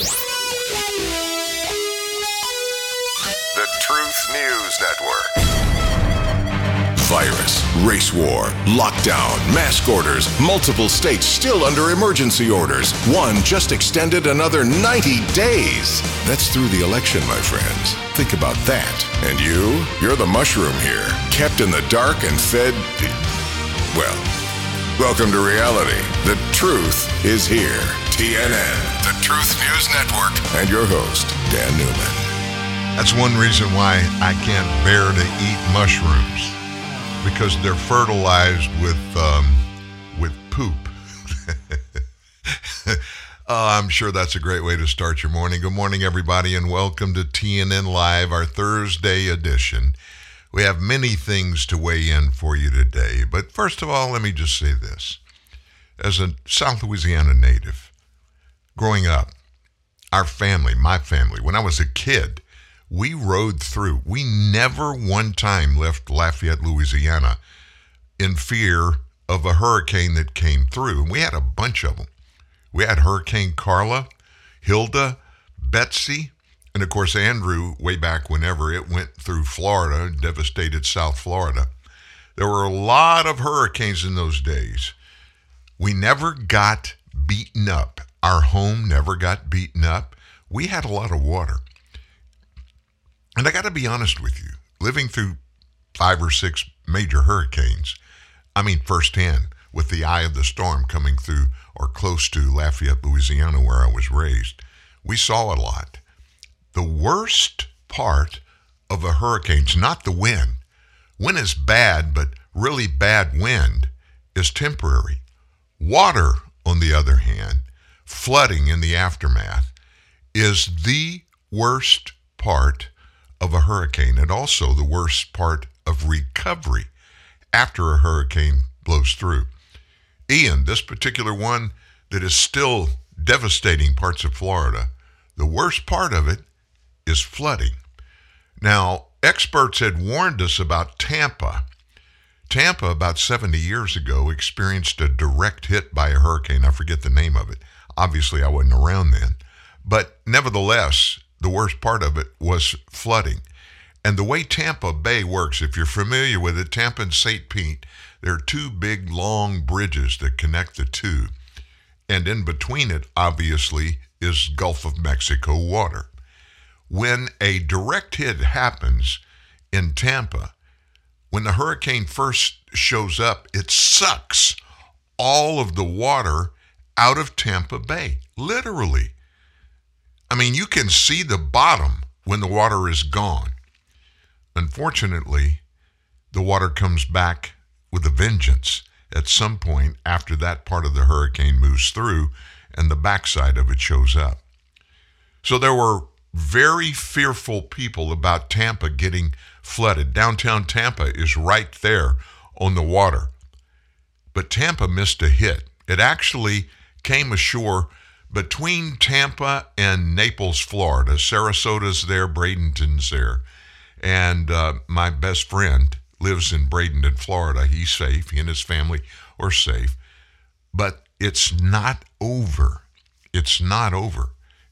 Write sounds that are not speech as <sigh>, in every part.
The Truth News Network. Virus, race war, lockdown, mask orders, multiple states still under emergency orders. One just extended another 90 days. That's through the election, my friends. Think about that. And you? You're the mushroom here, kept in the dark and fed. Well, welcome to reality. The truth is here. TNN, the Truth News Network, and your host, Dan Newman. That's one reason why I can't bear to eat mushrooms because they're fertilized with um, with poop. <laughs> oh, I'm sure that's a great way to start your morning. Good morning, everybody, and welcome to TNN Live, our Thursday edition. We have many things to weigh in for you today, but first of all, let me just say this: as a South Louisiana native, growing up, our family, my family, when I was a kid we rode through. We never one time left Lafayette, Louisiana in fear of a hurricane that came through. And we had a bunch of them. We had Hurricane Carla, Hilda, Betsy, and of course Andrew, way back whenever it went through Florida, devastated South Florida. There were a lot of hurricanes in those days. We never got beaten up. Our home never got beaten up. We had a lot of water. And I got to be honest with you, living through five or six major hurricanes, I mean, firsthand, with the eye of the storm coming through or close to Lafayette, Louisiana, where I was raised, we saw a lot. The worst part of a hurricane's not the wind. Wind is bad, but really bad wind is temporary. Water, on the other hand, flooding in the aftermath, is the worst part of a hurricane and also the worst part of recovery after a hurricane blows through. Ian, this particular one that is still devastating parts of Florida, the worst part of it is flooding. Now, experts had warned us about Tampa. Tampa, about 70 years ago, experienced a direct hit by a hurricane. I forget the name of it. Obviously, I wasn't around then. But nevertheless, the worst part of it was flooding. And the way Tampa Bay works, if you're familiar with it, Tampa and St. Pete, there are two big long bridges that connect the two. And in between it, obviously, is Gulf of Mexico water. When a direct hit happens in Tampa, when the hurricane first shows up, it sucks all of the water out of Tampa Bay, literally. I mean, you can see the bottom when the water is gone. Unfortunately, the water comes back with a vengeance at some point after that part of the hurricane moves through and the backside of it shows up. So there were very fearful people about Tampa getting flooded. Downtown Tampa is right there on the water. But Tampa missed a hit. It actually came ashore between Tampa and Naples, Florida, Sarasota's there, Bradenton's there, and uh, my best friend lives in Bradenton, Florida. He's safe. He and his family are safe. But it's not over. It's not over.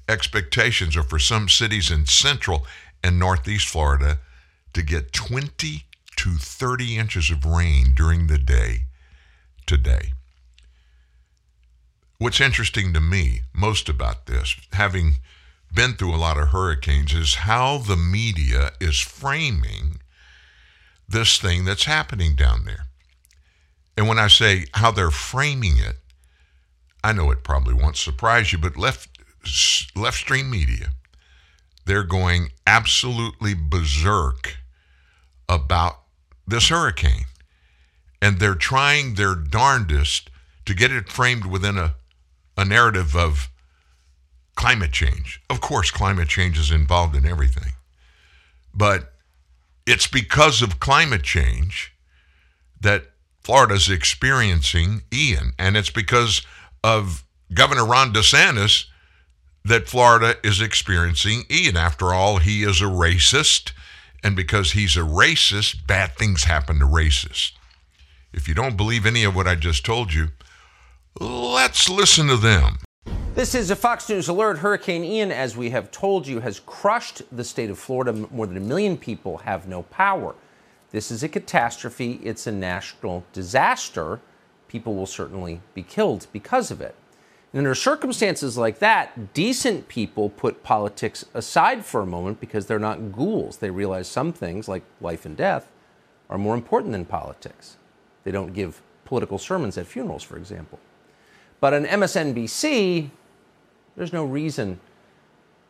Expectations are for some cities in central and northeast Florida to get 20 to 30 inches of rain during the day today. What's interesting to me most about this, having been through a lot of hurricanes, is how the media is framing this thing that's happening down there. And when I say how they're framing it, I know it probably won't surprise you, but left left stream media, they're going absolutely berserk about this hurricane. And they're trying their darndest to get it framed within a a narrative of climate change. Of course, climate change is involved in everything. But it's because of climate change that Florida's experiencing Ian. And it's because of Governor Ron DeSantis that Florida is experiencing Ian. After all, he is a racist. And because he's a racist, bad things happen to racists. If you don't believe any of what I just told you, Let's listen to them. This is a Fox News alert. Hurricane Ian, as we have told you, has crushed the state of Florida. More than a million people have no power. This is a catastrophe. It's a national disaster. People will certainly be killed because of it. And under circumstances like that, decent people put politics aside for a moment because they're not ghouls. They realize some things, like life and death, are more important than politics. They don't give political sermons at funerals, for example. But on MSNBC, there's no reason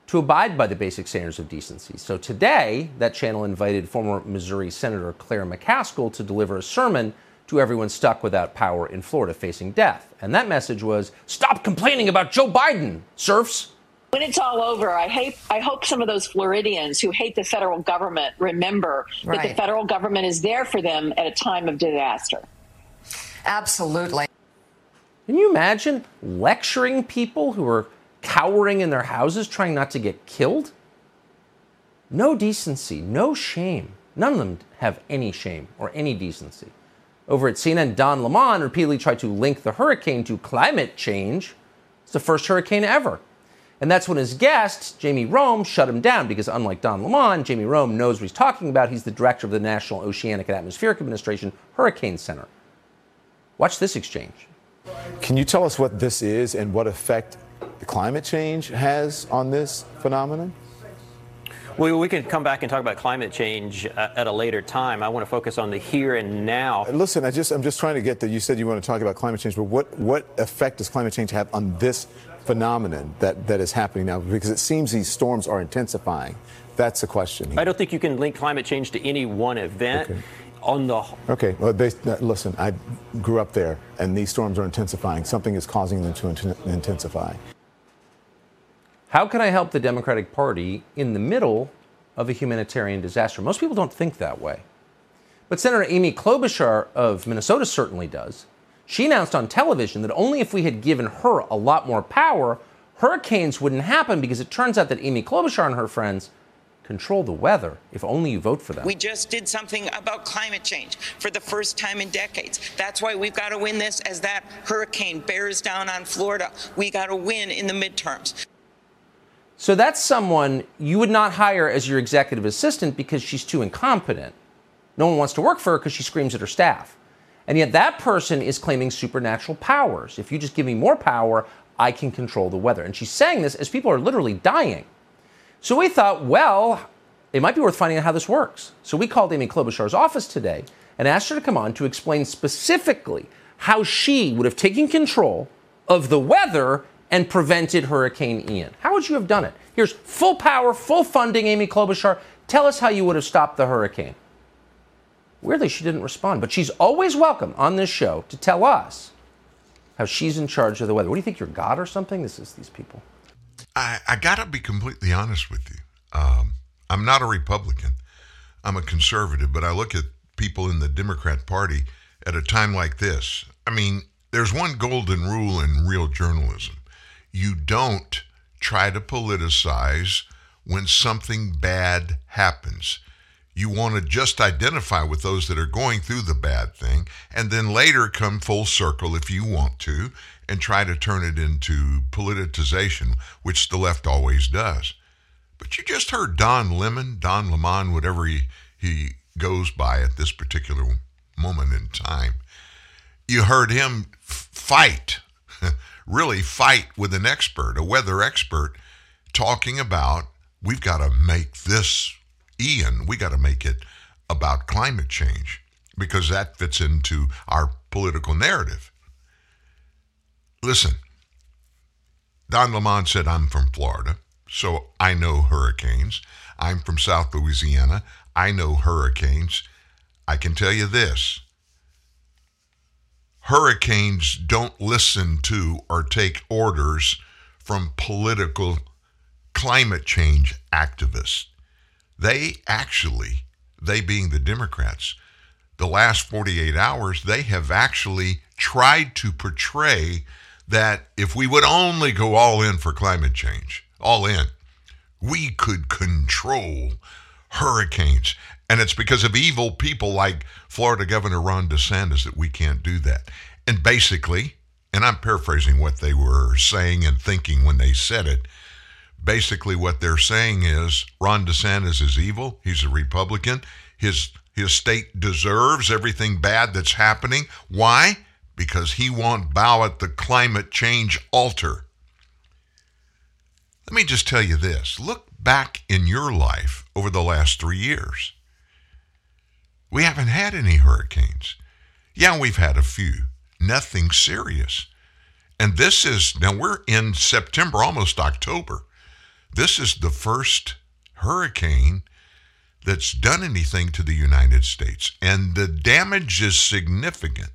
to abide by the basic standards of decency. So today, that channel invited former Missouri Senator Claire McCaskill to deliver a sermon to everyone stuck without power in Florida facing death. And that message was stop complaining about Joe Biden, serfs. When it's all over, I hate I hope some of those Floridians who hate the federal government remember right. that the federal government is there for them at a time of disaster. Absolutely. Can you imagine lecturing people who are cowering in their houses trying not to get killed? No decency, no shame. None of them have any shame or any decency. Over at CNN, Don Lemon repeatedly tried to link the hurricane to climate change. It's the first hurricane ever. And that's when his guest, Jamie Rhome, shut him down because, unlike Don Lemon, Jamie Rhome knows what he's talking about. He's the director of the National Oceanic and Atmospheric Administration Hurricane Center. Watch this exchange. Can you tell us what this is and what effect climate change has on this phenomenon? Well, we can come back and talk about climate change uh, at a later time. I want to focus on the here and now. Listen, I just I'm just trying to get there. You said you want to talk about climate change, but what what effect does climate change have on this phenomenon that, that is happening now? Because it seems these storms are intensifying. That's the question. I don't think you can link climate change to any one event. Okay. On the okay, well, they, uh, listen. I grew up there, and these storms are intensifying. Something is causing them to intensify. How can I help the Democratic Party in the middle of a humanitarian disaster? Most people don't think that way. But Senator Amy Klobuchar of Minnesota certainly does. She announced on television that only if we had given her a lot more power, hurricanes wouldn't happen because it turns out that Amy Klobuchar and her friends control the weather if only you vote for them. We just did something about climate change for the first time in decades. That's why we've got to win this as that hurricane bears down on Florida. We got to win in the midterms. So that's someone you would not hire as your executive assistant because she's too incompetent. No one wants to work for her because she screams at her staff. And yet that person is claiming supernatural powers. If you just give me more power, I can control the weather. And she's saying this as people are literally dying. So we thought, well, it might be worth finding out how this works. So we called Amy Klobuchar's office today and asked her to come on to explain specifically how she would have taken control of the weather and prevented Hurricane Ian? How would you have done it? Here's full power, full funding, Amy Klobuchar. Tell us how you would have stopped the hurricane. Weirdly, she didn't respond, but she's always welcome on this show to tell us how she's in charge of the weather. What do you think, you're God or something? This is these people. I, I got to be completely honest with you. Um, I'm not a Republican, I'm a conservative, but I look at people in the Democrat Party at a time like this. I mean, there's one golden rule in real journalism you don't try to politicize when something bad happens. You want to just identify with those that are going through the bad thing and then later come full circle if you want to and try to turn it into politicization, which the left always does. But you just heard Don Lemon, Don Lemon, whatever he, he goes by at this particular moment in time. You heard him fight <laughs> really fight with an expert, a weather expert, talking about we've got to make this, Ian, we got to make it about climate change because that fits into our political narrative. Listen, Don Lemon said, I'm from Florida, so I know hurricanes. I'm from South Louisiana. I know hurricanes. I can tell you this hurricanes don't listen to or take orders from political climate change activists. They actually, they being the Democrats, the last 48 hours, they have actually tried to portray that if we would only go all in for climate change, all in, we could control hurricanes. And it's because of evil people like Florida Governor Ron DeSantis that we can't do that. And basically, and I'm paraphrasing what they were saying and thinking when they said it. Basically, what they're saying is Ron DeSantis is evil. He's a Republican. His his state deserves everything bad that's happening. Why? Because he won't bow at the climate change altar. Let me just tell you this look back in your life over the last three years. We haven't had any hurricanes. Yeah, we've had a few, nothing serious. And this is, now we're in September, almost October. This is the first hurricane that's done anything to the United States. And the damage is significant.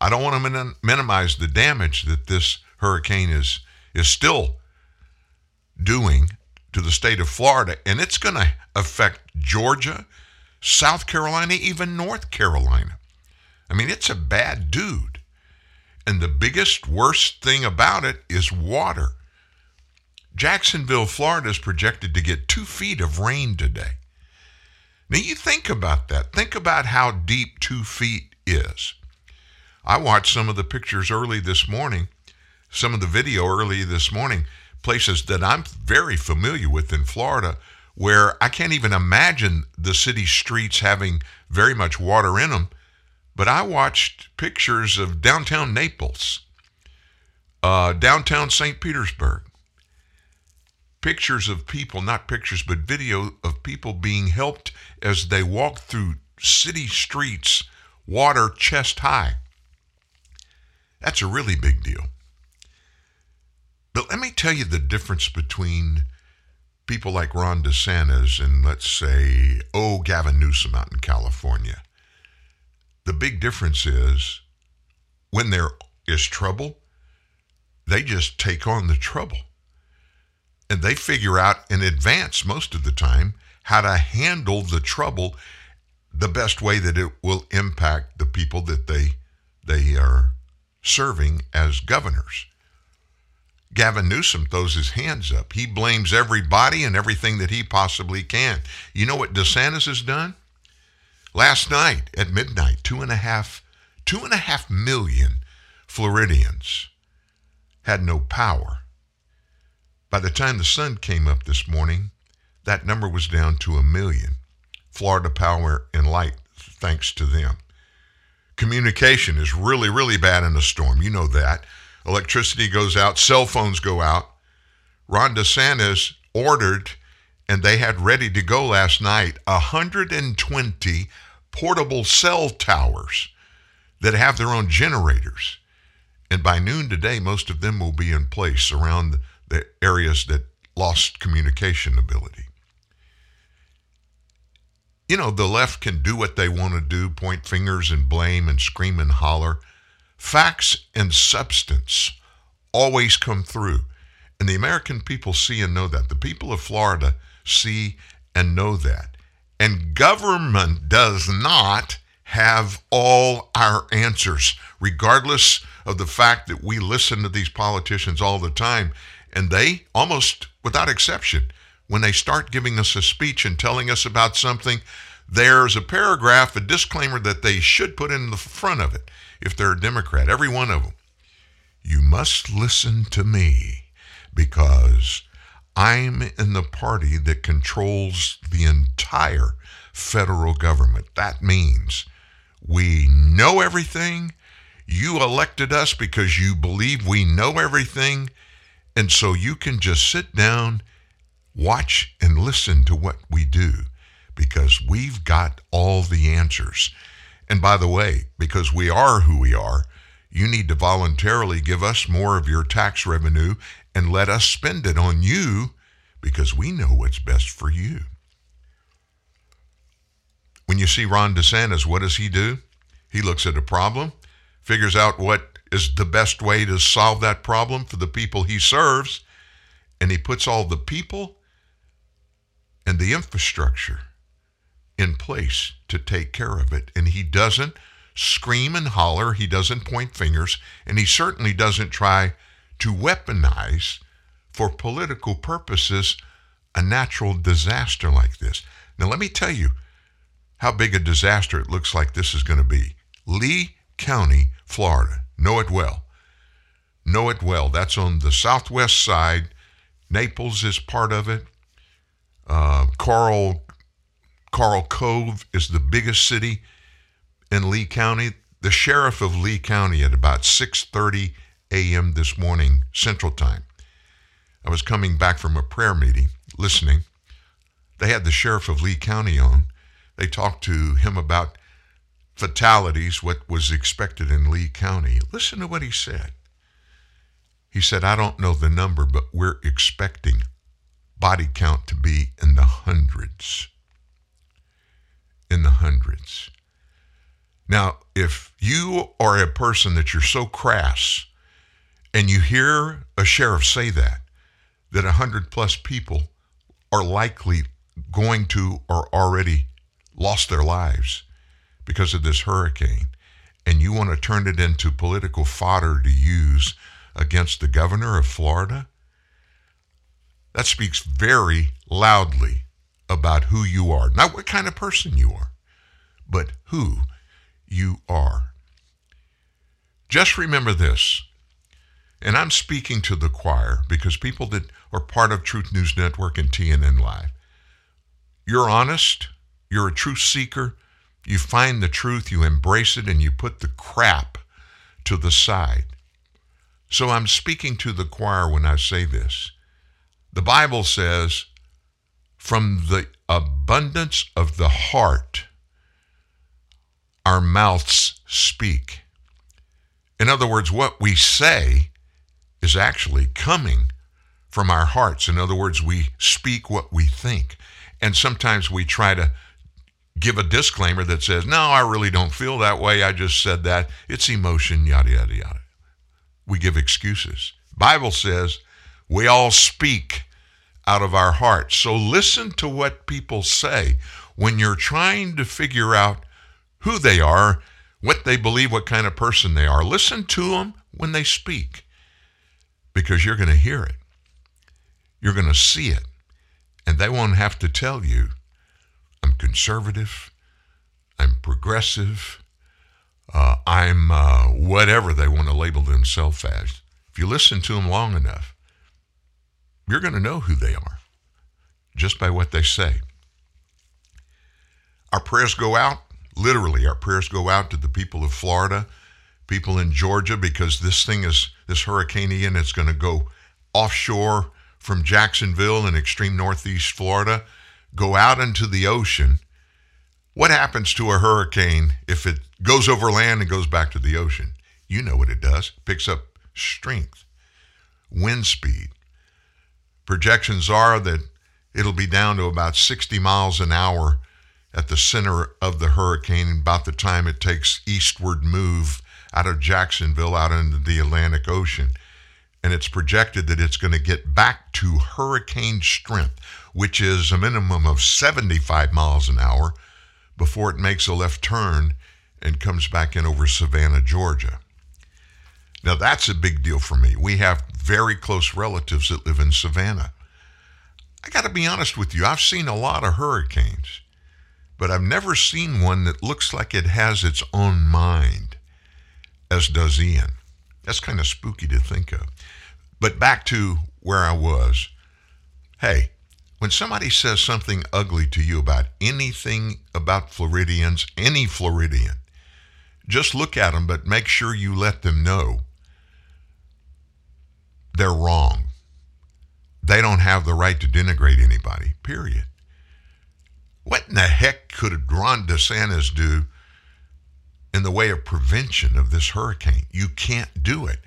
I don't want to min- minimize the damage that this hurricane is, is still doing to the state of Florida. And it's going to affect Georgia, South Carolina, even North Carolina. I mean, it's a bad dude. And the biggest, worst thing about it is water. Jacksonville, Florida is projected to get two feet of rain today. Now, you think about that. Think about how deep two feet is. I watched some of the pictures early this morning, some of the video early this morning, places that I'm very familiar with in Florida, where I can't even imagine the city streets having very much water in them. But I watched pictures of downtown Naples, uh, downtown St. Petersburg, pictures of people, not pictures, but video of people being helped as they walk through city streets, water chest high. That's a really big deal. But let me tell you the difference between people like Ron DeSantis and, let's say, oh, Gavin Newsom out in California. The big difference is when there is trouble, they just take on the trouble. And they figure out in advance, most of the time, how to handle the trouble the best way that it will impact the people that they, they are serving as governors. Gavin Newsom throws his hands up. He blames everybody and everything that he possibly can. You know what DeSantis has done? Last night at midnight, two and a half, two and a half million Floridians had no power. By the time the sun came up this morning, that number was down to a million. Florida Power and Light, thanks to them. Communication is really, really bad in a storm. You know that. Electricity goes out, cell phones go out. Ron DeSantis ordered, and they had ready to go last night, 120 portable cell towers that have their own generators. And by noon today, most of them will be in place around the areas that lost communication ability. You know, the left can do what they want to do, point fingers and blame and scream and holler. Facts and substance always come through. And the American people see and know that. The people of Florida see and know that. And government does not have all our answers, regardless of the fact that we listen to these politicians all the time. And they, almost without exception, when they start giving us a speech and telling us about something, there's a paragraph, a disclaimer that they should put in the front of it if they're a Democrat, every one of them. You must listen to me because I'm in the party that controls the entire federal government. That means we know everything. You elected us because you believe we know everything. And so you can just sit down, watch, and listen to what we do because we've got all the answers. And by the way, because we are who we are, you need to voluntarily give us more of your tax revenue and let us spend it on you because we know what's best for you. When you see Ron DeSantis, what does he do? He looks at a problem, figures out what is the best way to solve that problem for the people he serves, and he puts all the people and the infrastructure in place to take care of it. And he doesn't scream and holler, he doesn't point fingers, and he certainly doesn't try to weaponize for political purposes a natural disaster like this. Now, let me tell you how big a disaster it looks like this is going to be. Lee County, Florida, know it well. know it well. That's on the southwest side. Naples is part of it. Uh, Coral Coral Cove is the biggest city in Lee County. The sheriff of Lee County at about 6:30 a.m. this morning Central Time. I was coming back from a prayer meeting, listening. They had the sheriff of Lee County on. They talked to him about fatalities, what was expected in Lee County. Listen to what he said. He said, I don't know the number, but we're expecting body count to be in the hundreds. In the hundreds. Now, if you are a person that you're so crass and you hear a sheriff say that, that a hundred plus people are likely going to or already lost their lives because of this hurricane, and you want to turn it into political fodder to use against the governor of Florida, that speaks very loudly about who you are. Not what kind of person you are, but who you are. Just remember this, and I'm speaking to the choir because people that are part of Truth News Network and TNN Live, you're honest, you're a truth seeker, you find the truth, you embrace it, and you put the crap to the side. So I'm speaking to the choir when I say this. The Bible says, from the abundance of the heart, our mouths speak. In other words, what we say is actually coming from our hearts. In other words, we speak what we think. And sometimes we try to give a disclaimer that says, no, I really don't feel that way. I just said that. It's emotion, yada, yada, yada. We give excuses. Bible says we all speak out of our hearts. So listen to what people say when you're trying to figure out who they are, what they believe, what kind of person they are. Listen to them when they speak because you're going to hear it. You're going to see it. And they won't have to tell you I'm conservative. I'm progressive. Uh, I'm uh, whatever they want to label themselves as. If you listen to them long enough, you're going to know who they are just by what they say. Our prayers go out, literally, our prayers go out to the people of Florida, people in Georgia, because this thing is, this Hurricane Ian is going to go offshore from Jacksonville in extreme northeast Florida go out into the ocean, what happens to a hurricane if it goes over land and goes back to the ocean? You know what it does. It picks up strength, wind speed. Projections are that it'll be down to about 60 miles an hour at the center of the hurricane about the time it takes eastward move out of Jacksonville out into the Atlantic Ocean. And it's projected that it's going to get back to hurricane strength which is a minimum of 75 miles an hour before it makes a left turn and comes back in over Savannah, Georgia. Now, that's a big deal for me. We have very close relatives that live in Savannah. I got to be honest with you, I've seen a lot of hurricanes, but I've never seen one that looks like it has its own mind, as does Ian. That's kind of spooky to think of. But back to where I was. Hey, when somebody says something ugly to you about anything about Floridians, any Floridian, just look at them, but make sure you let them know they're wrong. They don't have the right to denigrate anybody, period. What in the heck could Ron DeSantis do in the way of prevention of this hurricane? You can't do it.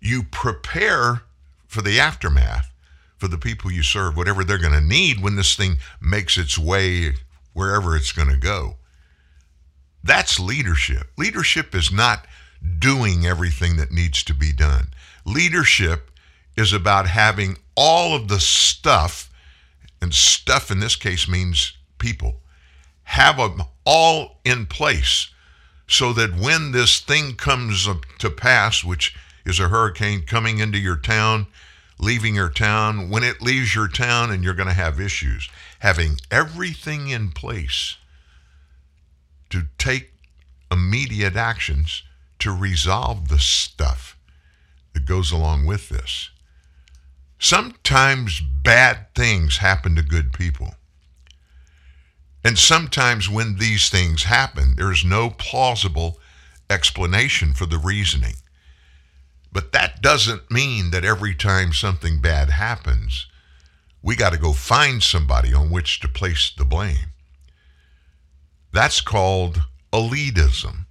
You prepare for the aftermath for the people you serve, whatever they're going to need when this thing makes its way wherever it's going to go. That's leadership. Leadership is not doing everything that needs to be done. Leadership is about having all of the stuff, and stuff in this case means people, have them all in place so that when this thing comes to pass, which is a hurricane coming into your town, leaving your town, when it leaves your town, and you're going to have issues. Having everything in place to take immediate actions to resolve the stuff that goes along with this. Sometimes bad things happen to good people. And sometimes when these things happen, there's no plausible explanation for the reasoning. But that doesn't mean that every time something bad happens, we got to go find somebody on which to place the blame. That's called elitism.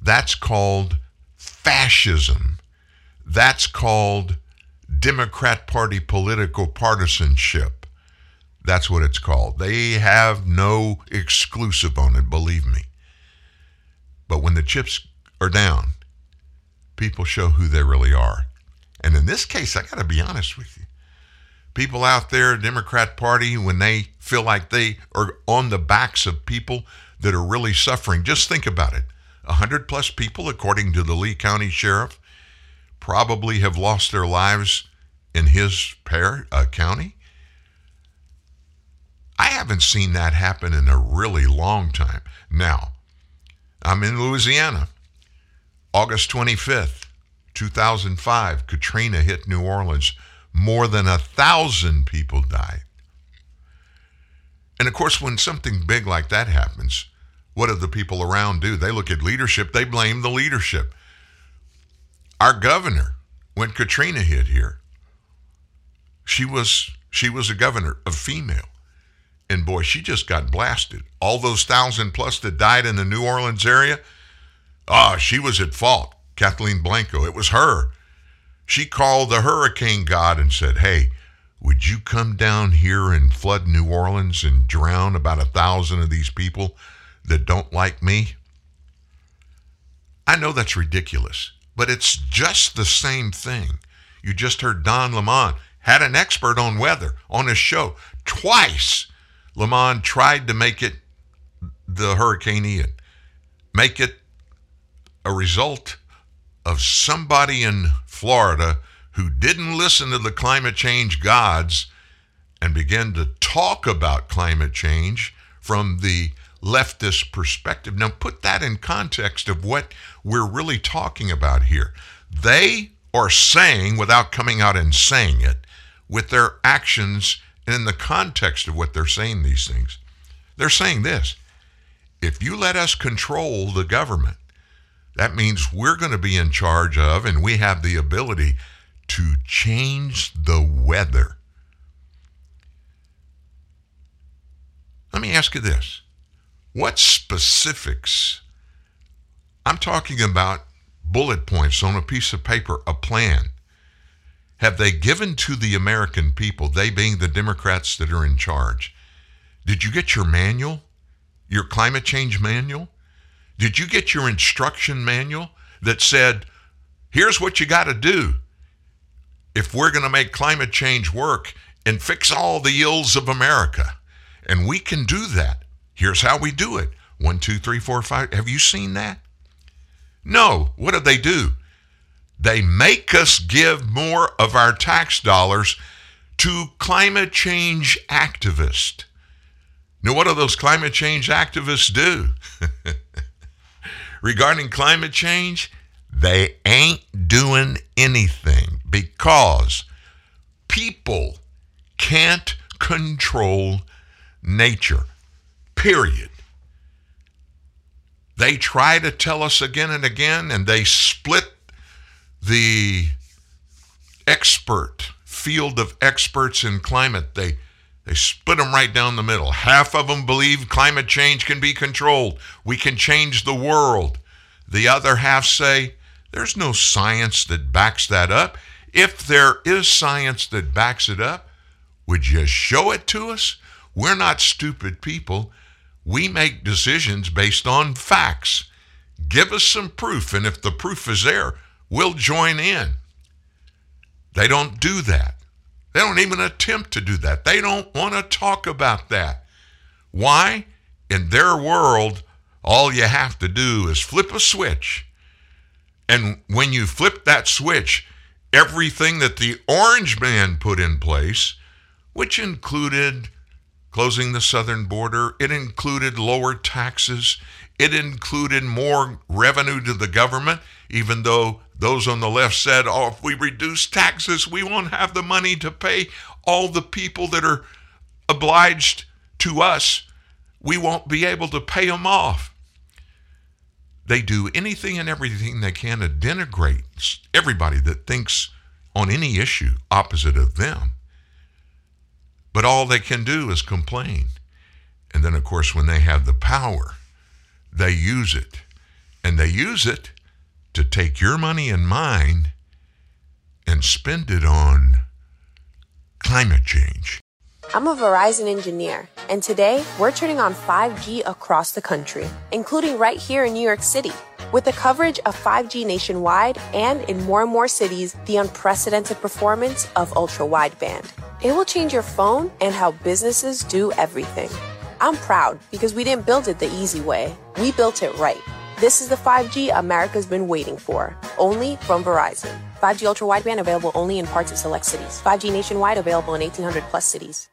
That's called fascism. That's called Democrat Party political partisanship. That's what it's called. They have no exclusive on it, believe me. But when the chips are down, people show who they really are. And in this case, I got to be honest with you. People out there, Democrat Party, when they feel like they are on the backs of people that are really suffering, just think about it. 100 plus people, according to the Lee County Sheriff, probably have lost their lives in his pair, uh, county. I haven't seen that happen in a really long time. Now, I'm in Louisiana. August 25th, 2005, Katrina hit New Orleans. More than a thousand people died. And of course, when something big like that happens, what do the people around do? They look at leadership, they blame the leadership. Our governor, when Katrina hit here, she was she was a governor, a female. And boy, she just got blasted. All those thousand plus that died in the New Orleans area, ah, oh, she was at fault. Kathleen Blanco, it was her. She called the hurricane god and said, Hey, would you come down here and flood New Orleans and drown about a thousand of these people that don't like me? I know that's ridiculous, but it's just the same thing. You just heard Don Lemon had an expert on weather on his show twice. Lemon tried to make it the Hurricane Ian, make it a result of somebody in Florida who didn't listen to the climate change gods and began to talk about climate change from the leftist perspective. Now, put that in context of what we're really talking about here. They are saying, without coming out and saying it, with their actions and in the context of what they're saying these things. They're saying this if you let us control the government, that means we're going to be in charge of and we have the ability to change the weather. Let me ask you this what specifics? I'm talking about bullet points on a piece of paper, a plan have they given to the American people, they being the Democrats that are in charge? Did you get your manual, your climate change manual? Did you get your instruction manual that said, here's what you got to do if we're going to make climate change work and fix all the ills of America? And we can do that. Here's how we do it. One, two, three, four, five. Have you seen that? No. What do they do? They make us give more of our tax dollars to climate change activists. Now, what do those climate change activists do? <laughs> Regarding climate change, they ain't doing anything because people can't control nature, period. They try to tell us again and again, and they split the expert field of experts in climate. They they split them right down the middle. Half of them believe climate change can be controlled. We can change the world. The other half say there's no science that backs that up. If there is science that backs it up, would you show it to us? We're not stupid people. We make decisions based on facts. Give us some proof, and if the proof is there, we'll join in. They don't do that. They don't even attempt to do that. They don't want to talk about that. Why? In their world, all you have to do is flip a switch. And when you flip that switch, everything that the Orange Man put in place, which included closing the southern border, it included lower taxes, It included more revenue to the government, even though those on the left said, oh, if we reduce taxes, we won't have the money to pay all the people that are obliged to us. We won't be able to pay them off. They do anything and everything they can to denigrate everybody that thinks on any issue opposite of them. But all they can do is complain. And then, of course, when they have the power, they use it. And they use it to take your money and mine and spend it on climate change. I'm a Verizon engineer, and today we're turning on 5G across the country, including right here in New York City. With the coverage of 5G nationwide and in more and more cities, the unprecedented performance of ultra wideband. It will change your phone and how businesses do everything. I'm proud because we didn't build it the easy way. We built it right. This is the 5G America's been waiting for, only from Verizon. 5G ultra wideband available only in parts of select cities. 5G nationwide available in 1800 plus cities.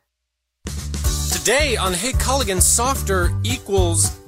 Today on Hey Culligan, softer equals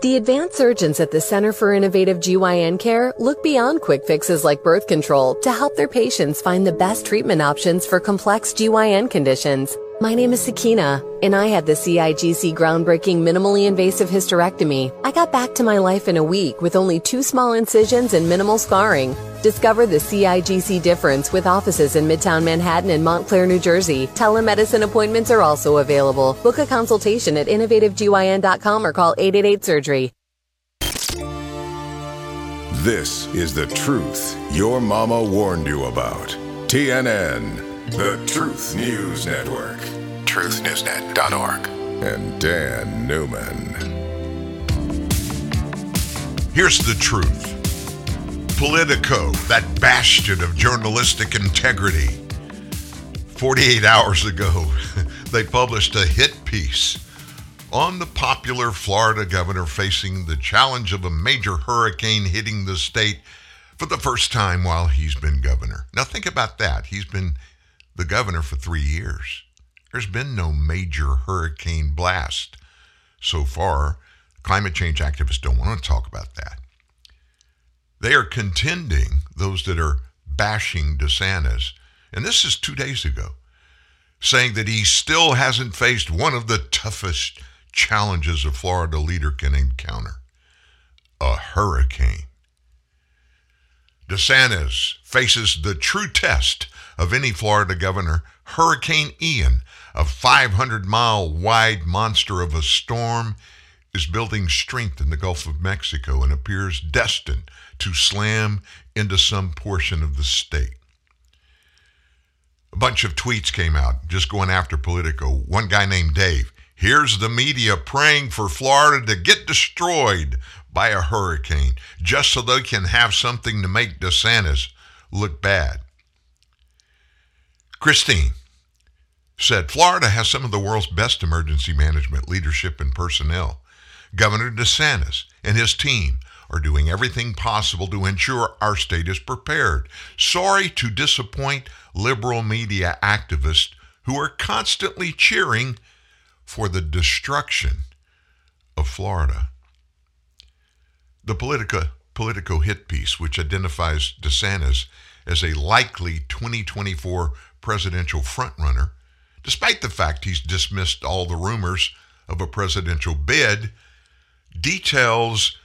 The advanced surgeons at the Center for Innovative GYN Care look beyond quick fixes like birth control to help their patients find the best treatment options for complex GYN conditions. My name is Sakina, and I had the CIGC groundbreaking minimally invasive hysterectomy. I got back to my life in a week with only two small incisions and minimal scarring. Discover the CIGC difference with offices in Midtown Manhattan and Montclair, New Jersey. Telemedicine appointments are also available. Book a consultation at innovativegyn.com or call 888 Surgery. This is the truth your mama warned you about. TNN. The Truth News Network. TruthNewsNet.org. And Dan Newman. Here's the truth Politico, that bastion of journalistic integrity, 48 hours ago, <laughs> they published a hit piece on the popular Florida governor facing the challenge of a major hurricane hitting the state for the first time while he's been governor. Now, think about that. He's been the governor for three years. There's been no major hurricane blast so far. Climate change activists don't want to talk about that. They are contending, those that are bashing DeSantis, and this is two days ago, saying that he still hasn't faced one of the toughest challenges a Florida leader can encounter a hurricane. DeSantis faces the true test of any Florida governor, Hurricane Ian, a 500 mile wide monster of a storm, is building strength in the Gulf of Mexico and appears destined to slam into some portion of the state. A bunch of tweets came out just going after Politico. One guy named Dave. Here's the media praying for Florida to get destroyed by a hurricane just so they can have something to make DeSantis look bad. Christine said Florida has some of the world's best emergency management leadership and personnel. Governor DeSantis and his team are doing everything possible to ensure our state is prepared. Sorry to disappoint liberal media activists who are constantly cheering for the destruction of Florida. The Politica, Politico hit piece, which identifies DeSantis as a likely 2024 presidential frontrunner, despite the fact he's dismissed all the rumors of a presidential bid, details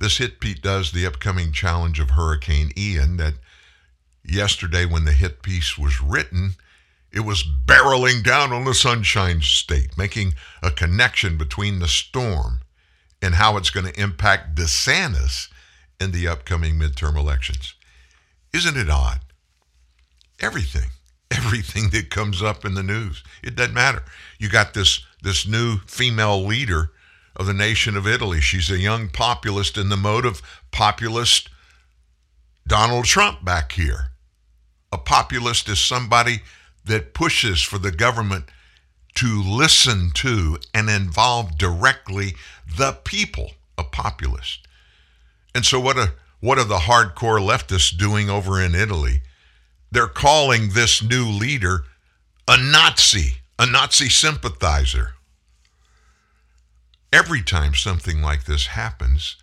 This hit Pete does the upcoming challenge of Hurricane Ian that yesterday when the hit piece was written, it was barreling down on the Sunshine State, making a connection between the storm and how it's going to impact DeSantis in the upcoming midterm elections. Isn't it odd? Everything, everything that comes up in the news, it doesn't matter. You got this this new female leader of the nation of Italy. She's a young populist in the mode of populist Donald Trump back here. A populist is somebody that pushes for the government to listen to and involve directly the people, a populist. And so what are what are the hardcore leftists doing over in Italy? They're calling this new leader a Nazi, a Nazi sympathizer. Every time something like this happens,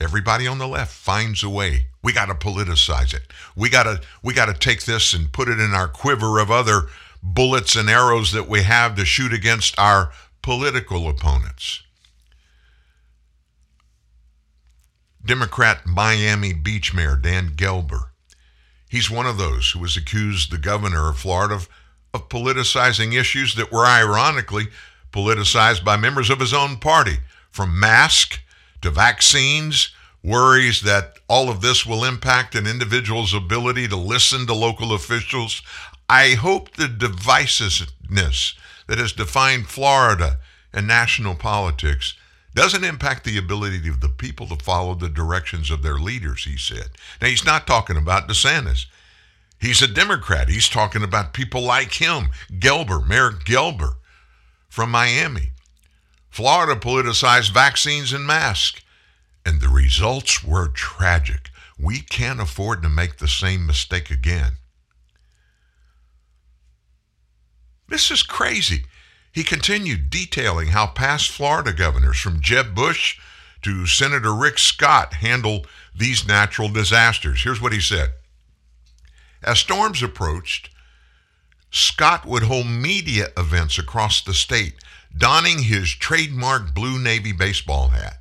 everybody on the left finds a way. We got to politicize it. We got to we got to take this and put it in our quiver of other bullets and arrows that we have to shoot against our political opponents. Democrat Miami Beach Mayor Dan Gelber. He's one of those who has accused the governor of Florida of, of politicizing issues that were ironically politicized by members of his own party, from masks to vaccines, worries that all of this will impact an individual's ability to listen to local officials. I hope the divisiveness that has defined Florida and national politics doesn't impact the ability of the people to follow the directions of their leaders, he said. Now, he's not talking about DeSantis. He's a Democrat. He's talking about people like him, Gelber, Mayor Gelber from Miami. Florida politicized vaccines and masks, and the results were tragic. We can't afford to make the same mistake again. This is crazy. He continued detailing how past Florida governors, from Jeb Bush to Senator Rick Scott, handle these natural disasters. Here's what he said As storms approached, Scott would hold media events across the state, donning his trademark blue Navy baseball hat.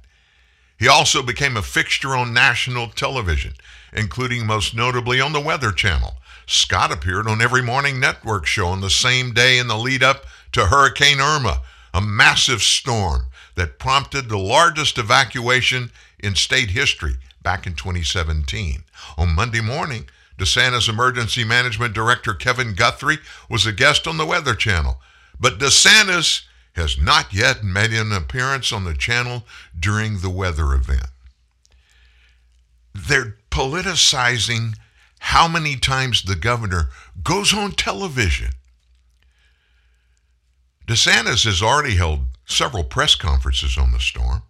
He also became a fixture on national television, including most notably on the Weather Channel. Scott appeared on every morning network show on the same day in the lead up to Hurricane Irma, a massive storm that prompted the largest evacuation in state history back in 2017. On Monday morning, DeSantis Emergency Management Director Kevin Guthrie was a guest on the Weather Channel. But DeSantis has not yet made an appearance on the channel during the weather event. They're politicizing how many times the governor goes on television. DeSantis has already held several press conferences on the storm.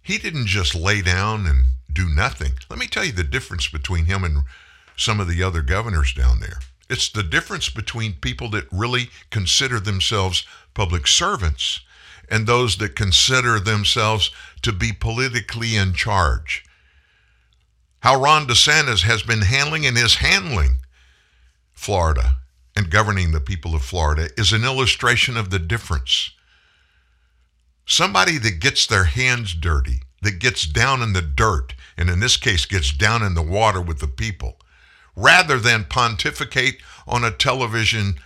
He didn't just lay down and do nothing. Let me tell you the difference between him and some of the other governors down there. It's the difference between people that really consider themselves public servants and those that consider themselves to be politically in charge. How Ron DeSantis has been handling and is handling Florida and governing the people of Florida is an illustration of the difference. Somebody that gets their hands dirty, that gets down in the dirt, and in this case gets down in the water with the people, rather than pontificate on a television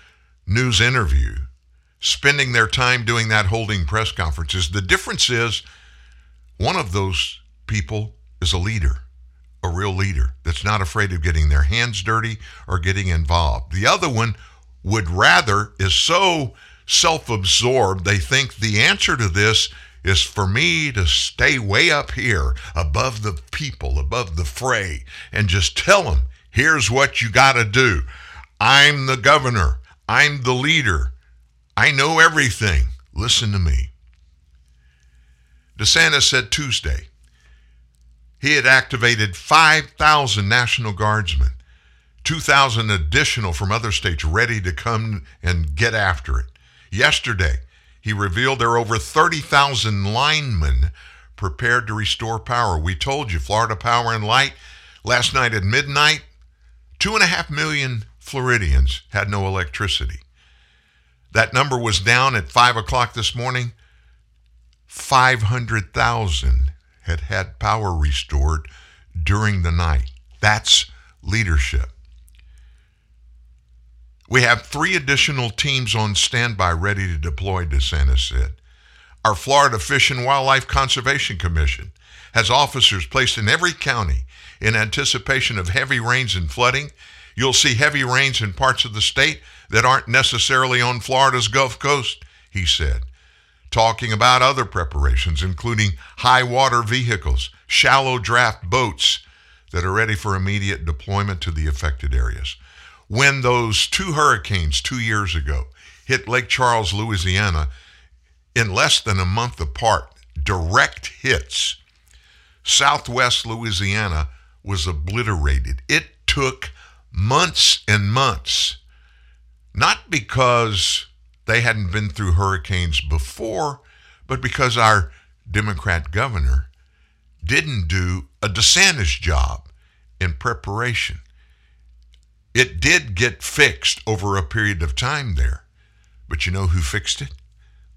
news interview, spending their time doing that holding press conferences. The difference is one of those people is a leader, a real leader that's not afraid of getting their hands dirty or getting involved. The other one would rather is so self absorbed, they think the answer to this is for me to stay way up here above the people, above the fray, and just tell them, here's what you got to do. I'm the governor. I'm the leader. I know everything. Listen to me. DeSantis said Tuesday he had activated 5,000 National Guardsmen, 2,000 additional from other states ready to come and get after it. Yesterday, he revealed there are over 30,000 linemen prepared to restore power. We told you, Florida Power and Light, last night at midnight, two and a half million Floridians had no electricity. That number was down at 5 o'clock this morning, 500,000 had had power restored during the night. That's leadership. We have three additional teams on standby ready to deploy, DeSantis said. Our Florida Fish and Wildlife Conservation Commission has officers placed in every county in anticipation of heavy rains and flooding. You'll see heavy rains in parts of the state that aren't necessarily on Florida's Gulf Coast, he said. Talking about other preparations, including high water vehicles, shallow draft boats that are ready for immediate deployment to the affected areas. When those two hurricanes two years ago hit Lake Charles, Louisiana, in less than a month apart, direct hits, southwest Louisiana was obliterated. It took months and months, not because they hadn't been through hurricanes before, but because our Democrat governor didn't do a DeSantis job in preparation. It did get fixed over a period of time there, but you know who fixed it?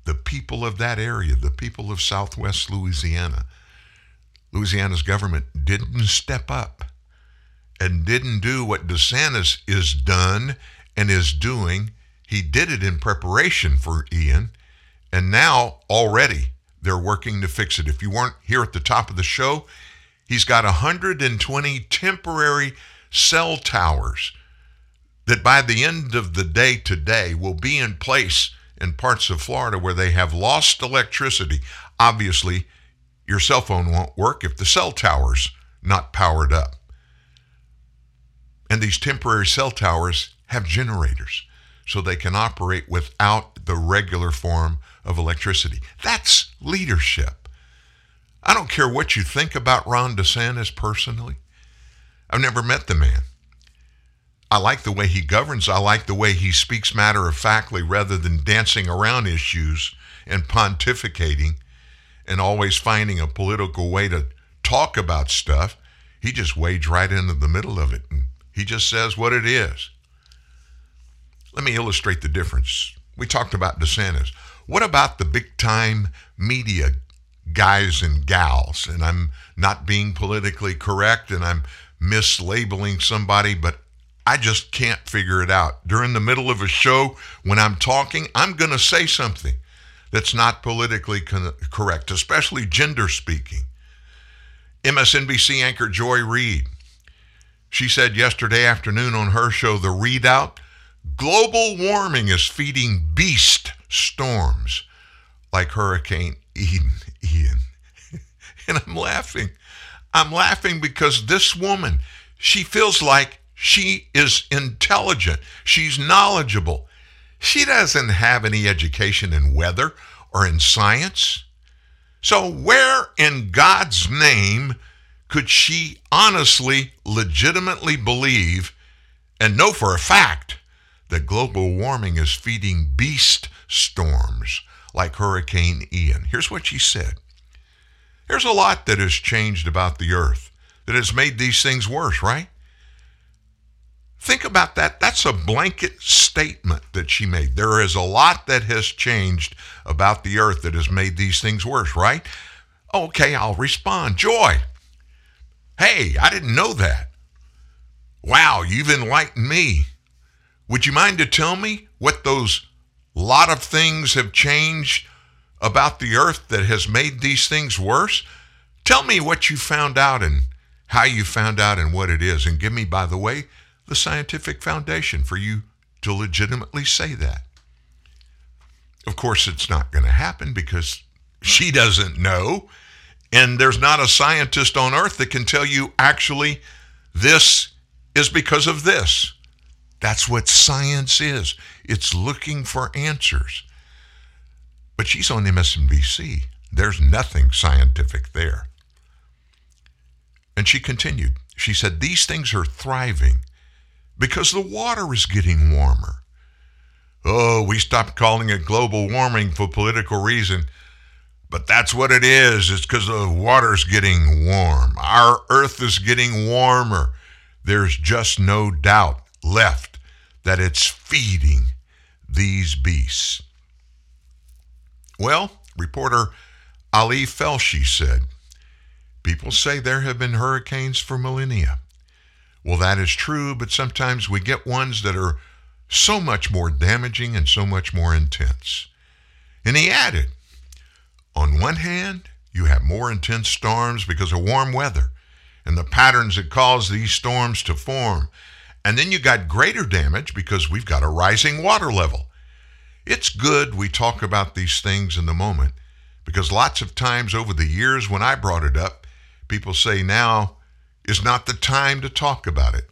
The people of that area, the people of southwest Louisiana. Louisiana's government didn't step up and didn't do what DeSantis is done and is doing. He did it in preparation for Ian, and now already they're working to fix it. If you weren't here at the top of the show, he's got 120 temporary cell towers that by the end of the day today will be in place in parts of Florida where they have lost electricity. Obviously, your cell phone won't work if the cell tower's not powered up. And these temporary cell towers have generators so they can operate without the regular form of electricity. That's leadership. I don't care what you think about Ron DeSantis personally. I've never met the man. I like the way he governs. I like the way he speaks matter of factly rather than dancing around issues and pontificating and always finding a political way to talk about stuff. He just wades right into the middle of it and he just says what it is. Let me illustrate the difference. We talked about DeSantis. What about the big time media guys and gals? And I'm not being politically correct and I'm mislabeling somebody, but I just can't figure it out. During the middle of a show, when I'm talking, I'm going to say something that's not politically con- correct, especially gender speaking. MSNBC anchor Joy Reid, she said yesterday afternoon on her show, The ReidOut, global warming is feeding beast storms like Hurricane Eden, Ian. <laughs> and I'm laughing. I'm laughing because this woman, she feels like she is intelligent. She's knowledgeable. She doesn't have any education in weather or in science. So, where in God's name could she honestly, legitimately believe and know for a fact that global warming is feeding beast storms like Hurricane Ian? Here's what she said There's a lot that has changed about the earth that has made these things worse, right? Think about that. That's a blanket statement that she made. There is a lot that has changed about the earth that has made these things worse, right? Okay, I'll respond. Joy. Hey, I didn't know that. Wow, you've enlightened me. Would you mind to tell me what those lot of things have changed about the earth that has made these things worse? Tell me what you found out and how you found out and what it is. And give me, by the way, the scientific foundation for you to legitimately say that. Of course, it's not going to happen because she doesn't know. And there's not a scientist on earth that can tell you actually this is because of this. That's what science is. It's looking for answers. But she's on MSNBC. There's nothing scientific there. And she continued. She said, These things are thriving because the water is getting warmer. Oh, we stopped calling it global warming for political reason, but that's what it is. It's because the water's getting warm. Our earth is getting warmer. There's just no doubt left that it's feeding these beasts. Well, reporter Ali Velshi said, People say there have been hurricanes for millennia. Well, that is true, but sometimes we get ones that are so much more damaging and so much more intense. And he added, on one hand, you have more intense storms because of warm weather and the patterns that cause these storms to form. And then you got greater damage because we've got a rising water level. It's good we talk about these things in the moment because lots of times over the years when I brought it up, people say now is not the time to talk about it.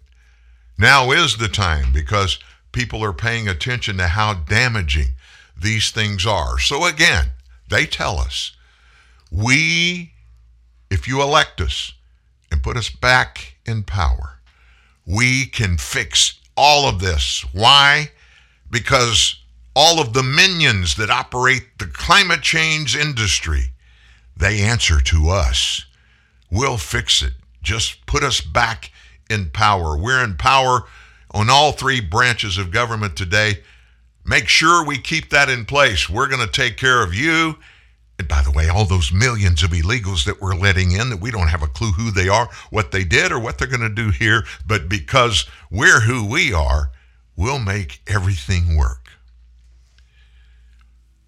Now is the time because people are paying attention to how damaging these things are. So again, they tell us we, if you elect us and put us back in power, we can fix all of this. Why? Because all of the minions that operate the climate change industry, they answer to us. We'll fix it. Just put us back in power. We're in power on all three branches of government today. Make sure we keep that in place. We're going to take care of you. And by the way, all those millions of illegals that we're letting in that we don't have a clue who they are, what they did, or what they're going to do here, but because we're who we are, we'll make everything work.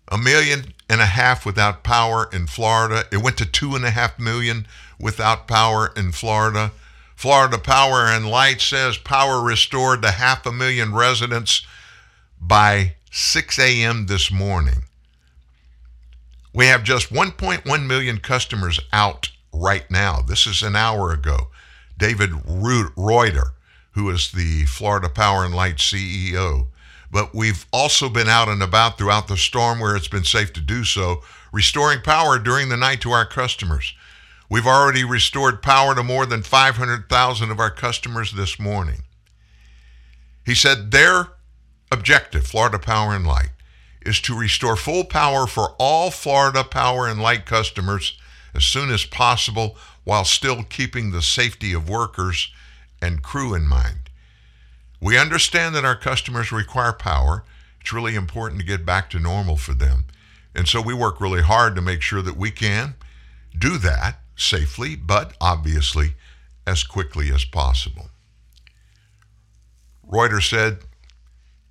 A million and a half without power in Florida. It went to two and a half million without power in Florida. Florida Power and Light says power restored to half a million residents by 6 a.m. this morning. We have just 1.1 million customers out right now. This is an hour ago. David Reuter, who is the Florida Power and Light CEO. But we've also been out and about throughout the storm where it's been safe to do so, restoring power during the night to our customers. We've already restored power to more than 500,000 of our customers this morning. He said their objective, Florida Power and Light, is to restore full power for all Florida Power and Light customers as soon as possible while still keeping the safety of workers and crew in mind. We understand that our customers require power. It's really important to get back to normal for them. And so we work really hard to make sure that we can do that safely, but obviously as quickly as possible. Reuters said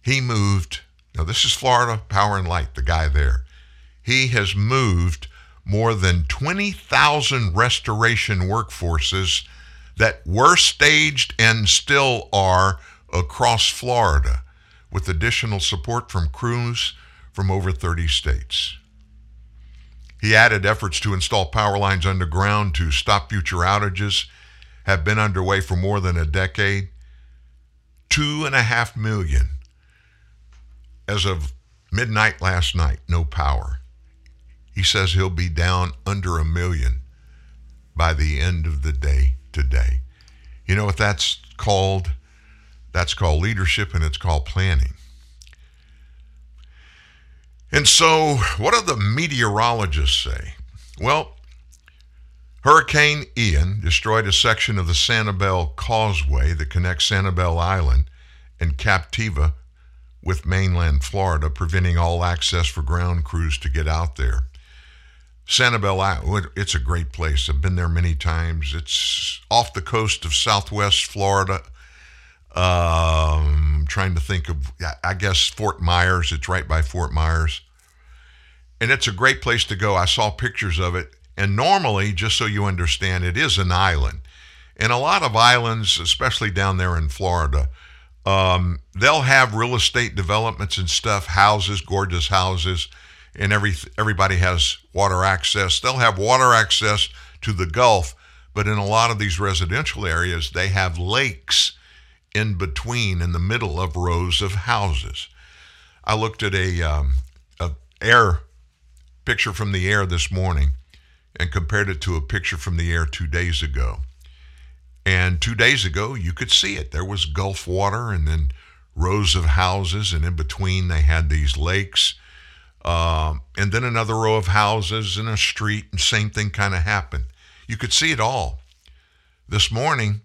he moved, now this is Florida Power and Light, the guy there. He has moved more than 20,000 restoration workforces that were staged and still are across Florida with additional support from crews from over 30 states. He added efforts to install power lines underground to stop future outages have been underway for more than a decade. Two and a half million as of midnight last night, no power. He says he'll be down under a million by the end of the day today. You know what that's called? That's called leadership and it's called planning. And so, what do the meteorologists say? Well, Hurricane Ian destroyed a section of the Sanibel Causeway that connects Sanibel Island and Captiva with mainland Florida, preventing all access for ground crews to get out there. Sanibel, it's a great place. I've been there many times. It's off the coast of southwest Florida. Um, trying to think of, I guess, Fort Myers. It's right by Fort Myers. And it's a great place to go. I saw pictures of it. And normally, just so you understand, it is an island. And a lot of islands, especially down there in Florida, um, they'll have real estate developments and stuff, houses, gorgeous houses, and every everybody has water access. They'll have water access to the Gulf, but in a lot of these residential areas, they have lakes in between, in the middle of rows of houses. I looked at a, um, a air picture from the air this morning and compared it to a picture from the air two days ago. And two days ago, you could see it. There was Gulf water and then rows of houses, and in between, they had these lakes. Um, and then another row of houses and a street, and same thing kind of happened. You could see it all. This morning,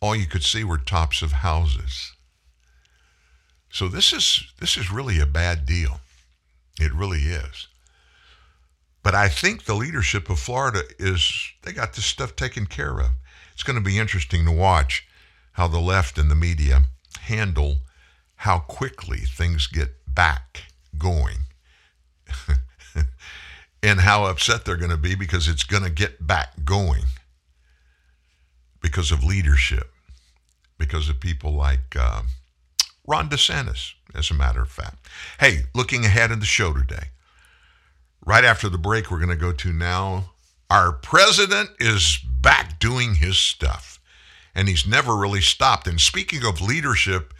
all you could see were tops of houses. So this is this is really a bad deal. It really is. But I think the leadership of Florida is, they got this stuff taken care of. It's going to be interesting to watch how the left and the media handle how quickly things get back going <laughs> and how upset they're going to be because it's going to get back going because of leadership, because of people like uh, Ron DeSantis, as a matter of fact. Hey, looking ahead in the show today, right after the break, we're going to go to now. Our president is back doing his stuff, and he's never really stopped. And speaking of leadership,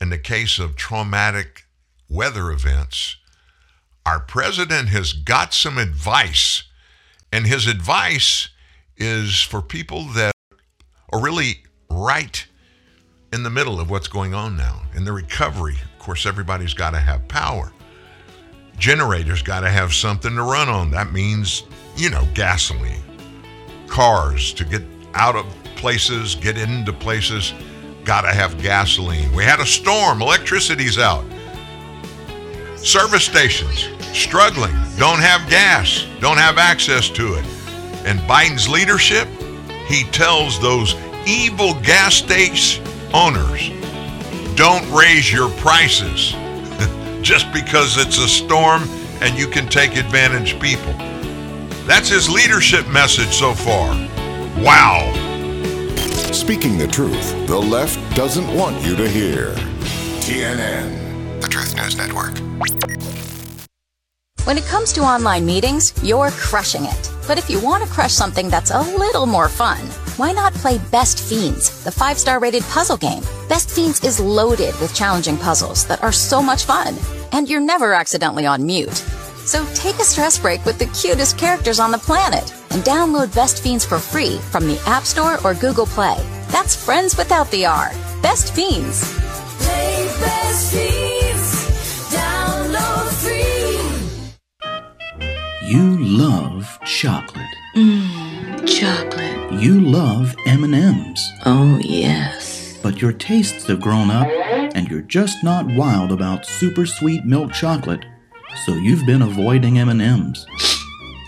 in the case of traumatic weather events, our president has got some advice, and his advice is for people that are really right in the middle of what's going on now in the recovery. Of course, everybody's got to have power. Generators got to have something to run on. That means, you know, gasoline, cars to get out of places, get into places, got to have gasoline. We had a storm, electricity's out. Service stations struggling, don't have gas, don't have access to it. And Biden's leadership, he tells those evil gas station owners, don't raise your prices <laughs> just because it's a storm and you can take advantage people. That's his leadership message so far. Wow. Speaking the truth, the left doesn't want you to hear. TNN, the Truth News Network. When it comes to online meetings, you're crushing it. But if you want to crush something that's a little more fun, why not play Best Fiends, the five star rated puzzle game? Best Fiends is loaded with challenging puzzles that are so much fun, and you're never accidentally on mute. So take a stress break with the cutest characters on the planet and download Best Fiends for free from the App Store or Google Play. That's friends without the R. Best Fiends. Play Best Fiends. Download free. You love chocolate. Mmm, chocolate. You love M&Ms. Oh, yes. But your tastes have grown up and you're just not wild about super sweet milk chocolate. So you've been avoiding M&Ms.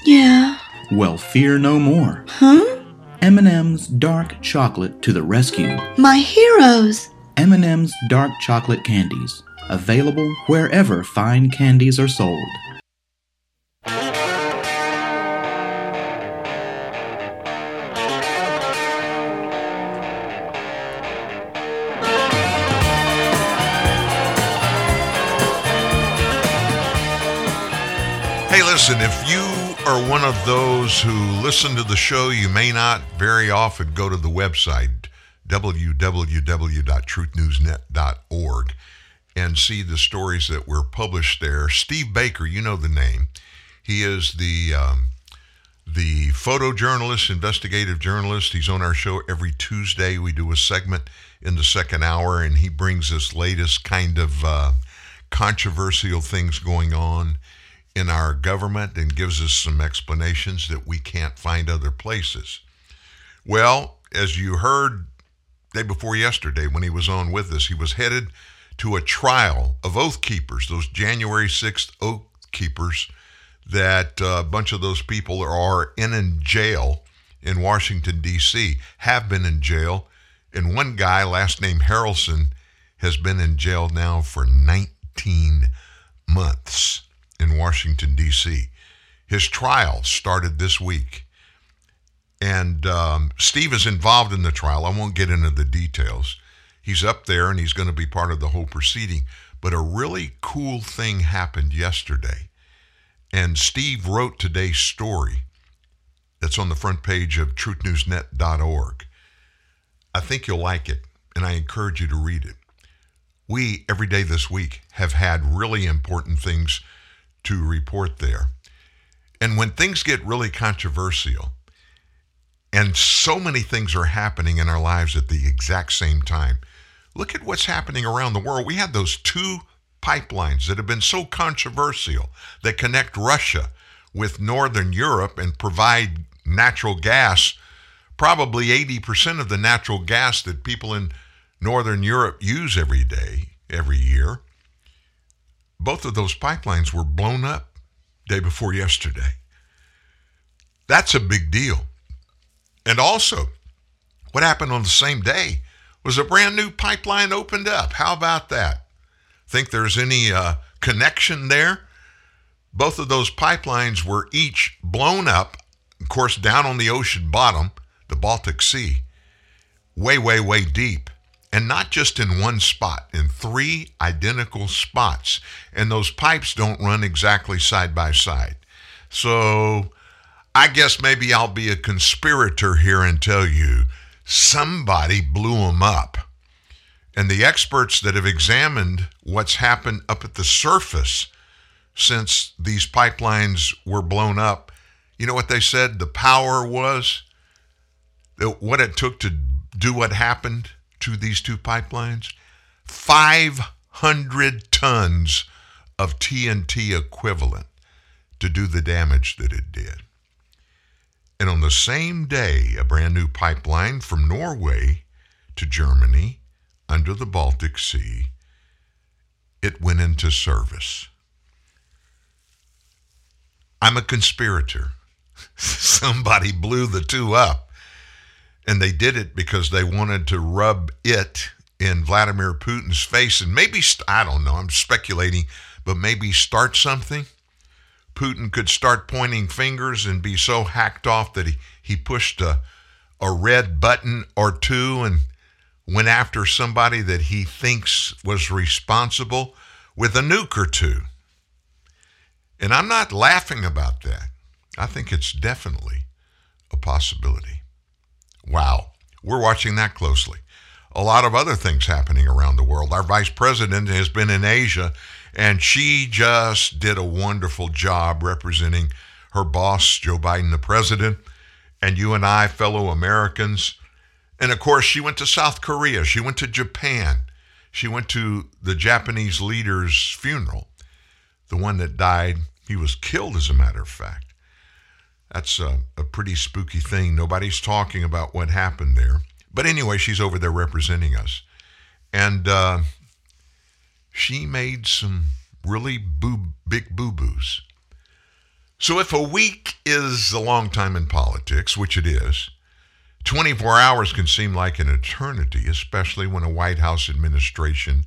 Yeah. Well, fear no more. Huh? M&M's dark chocolate to the rescue. My heroes. M&M's dark chocolate candies, available wherever fine candies are sold. Listen, if you are one of those who listen to the show, you may not very often go to the website, www.truthnewsnet.org, and see the stories that were published there. Steve Baker, you know the name. He is the um, the photojournalist, investigative journalist. He's on our show every Tuesday. We do a segment in the second hour, and he brings us latest kind of uh, controversial things going on in our government and gives us some explanations that we can't find other places. Well, as you heard day before yesterday when he was on with us, he was headed to a trial of oath keepers, those January 6th oath keepers that uh, a bunch of those people are in in jail in Washington D.C. have been in jail, and one guy, last name Harrelson, has been in jail now for 19 months in Washington, D.C. His trial started this week. And um, Steve is involved in the trial. I won't get into the details. He's up there and he's going to be part of the whole proceeding. But a really cool thing happened yesterday. And Steve wrote today's story that's on the front page of truthnewsnet.org. I think you'll like it, and I encourage you to read it. We, every day this week, have had really important things to report there. And when things get really controversial, and so many things are happening in our lives at the exact same time, look at what's happening around the world. We had those two pipelines that have been so controversial that connect Russia with Northern Europe and provide natural gas. Probably 80% of the natural gas that people in Northern Europe use every day, every year both of those pipelines were blown up day before yesterday. That's a big deal. And also, what happened on the same day was a brand new pipeline opened up. How about that? Think there's any uh, connection there? Both of those pipelines were each blown up, of course, down on the ocean bottom, the Baltic Sea, way, way, way deep. And not just in one spot, in three identical spots. And those pipes don't run exactly side by side. So I guess maybe I'll be a conspirator here and tell you somebody blew them up. And the experts that have examined what's happened up at the surface since these pipelines were blown up, you know what they said? The power was what it took to do what happened to these two pipelines 500 tons of TNT equivalent to do the damage that it did. And on the same day, a brand new pipeline from Norway to Germany under the Baltic Sea, it went into service. I'm a conspirator. <laughs> Somebody blew the two up. And they did it because they wanted to rub it in Vladimir Putin's face and maybe, I don't know, I'm speculating, but maybe start something. Putin could start pointing fingers and be so hacked off that he, he pushed a, a red button or two and went after somebody that he thinks was responsible with a nuke or two. And I'm not laughing about that. I think it's definitely a possibility. Wow. We're watching that closely. A lot of other things happening around the world. Our vice president has been in Asia, and she just did a wonderful job representing her boss, Joe Biden, the president, and you and I, fellow Americans. And of course, she went to South Korea, she went to Japan, she went to the Japanese leader's funeral, the one that died. He was killed, as a matter of fact. That's a, a pretty spooky thing. Nobody's talking about what happened there. But anyway, she's over there representing us. And uh, she made some really big boo boos. So if a week is a long time in politics, which it is, 24 hours can seem like an eternity, especially when a White House administration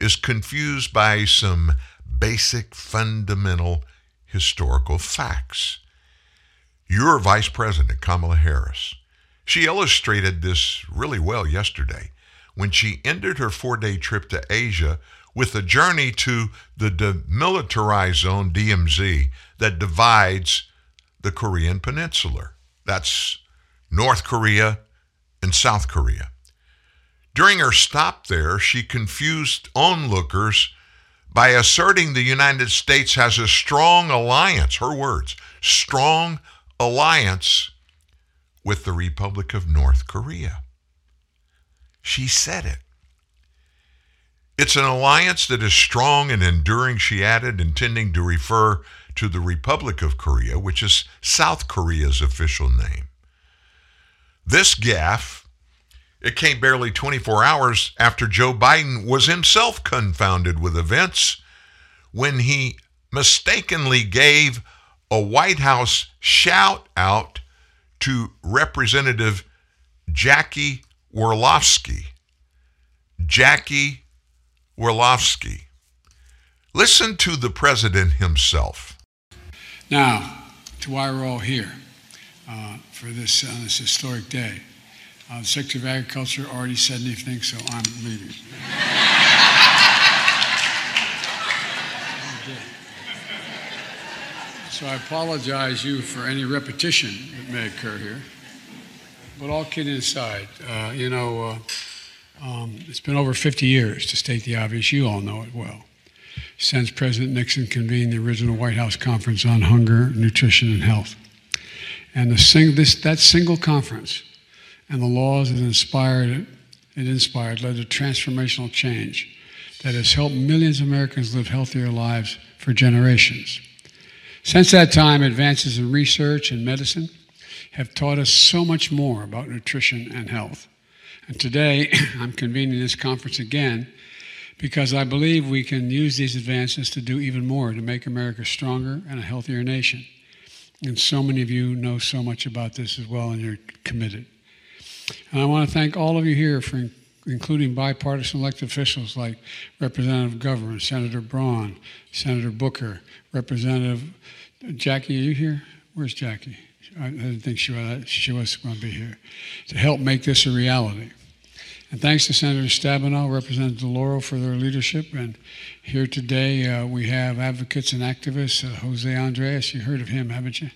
is confused by some basic fundamental historical facts. Your Vice President, Kamala Harris, she illustrated this really well yesterday when she ended her four day trip to Asia with a journey to the demilitarized zone, DMZ, that divides the Korean Peninsula. That's North Korea and South Korea. During her stop there, she confused onlookers by asserting the United States has a strong alliance, her words, strong alliance with the Republic of North Korea. She said it. It's an alliance that is strong and enduring, she added, intending to refer to the Republic of Korea, which is South Korea's official name. This gaffe, it came barely 24 hours after Joe Biden was himself confounded with events when he mistakenly gave a White House shout out to Representative Jackie Walorski. Jackie Walorski. Listen to the president himself. Now, to why we're all here uh, for this on this historic day. Uh, the Secretary of Agriculture already said anything, so I'm leaving. <laughs> So I apologize you for any repetition that may occur here. But all kidding aside, uh, you know, uh, um, it's been over 50 years, to state the obvious. You all know it well. Since President Nixon convened the original White House Conference on Hunger, Nutrition, and Health. And the sing- this, that single conference and the laws that inspired it, it inspired led to transformational change that has helped millions of Americans live healthier lives for generations. Since that time, advances in research and medicine have taught us so much more about nutrition and health. And today, <clears throat> I'm convening this conference again because I believe we can use these advances to do even more to make America stronger and a healthier nation. And so many of you know so much about this as well, and you're committed. And I want to thank all of you here for including bipartisan elected officials like Representative McGovern, Senator Braun, Senator Booker, Representative Jackie. Are you here? Where's Jackie? I didn't think she was, she was going to be here to help make this a reality. And thanks to Senator Stabenow, Representative DeLauro for their leadership. And here today uh, we have advocates and activists, uh, Jose Andres. You heard of him, haven't you?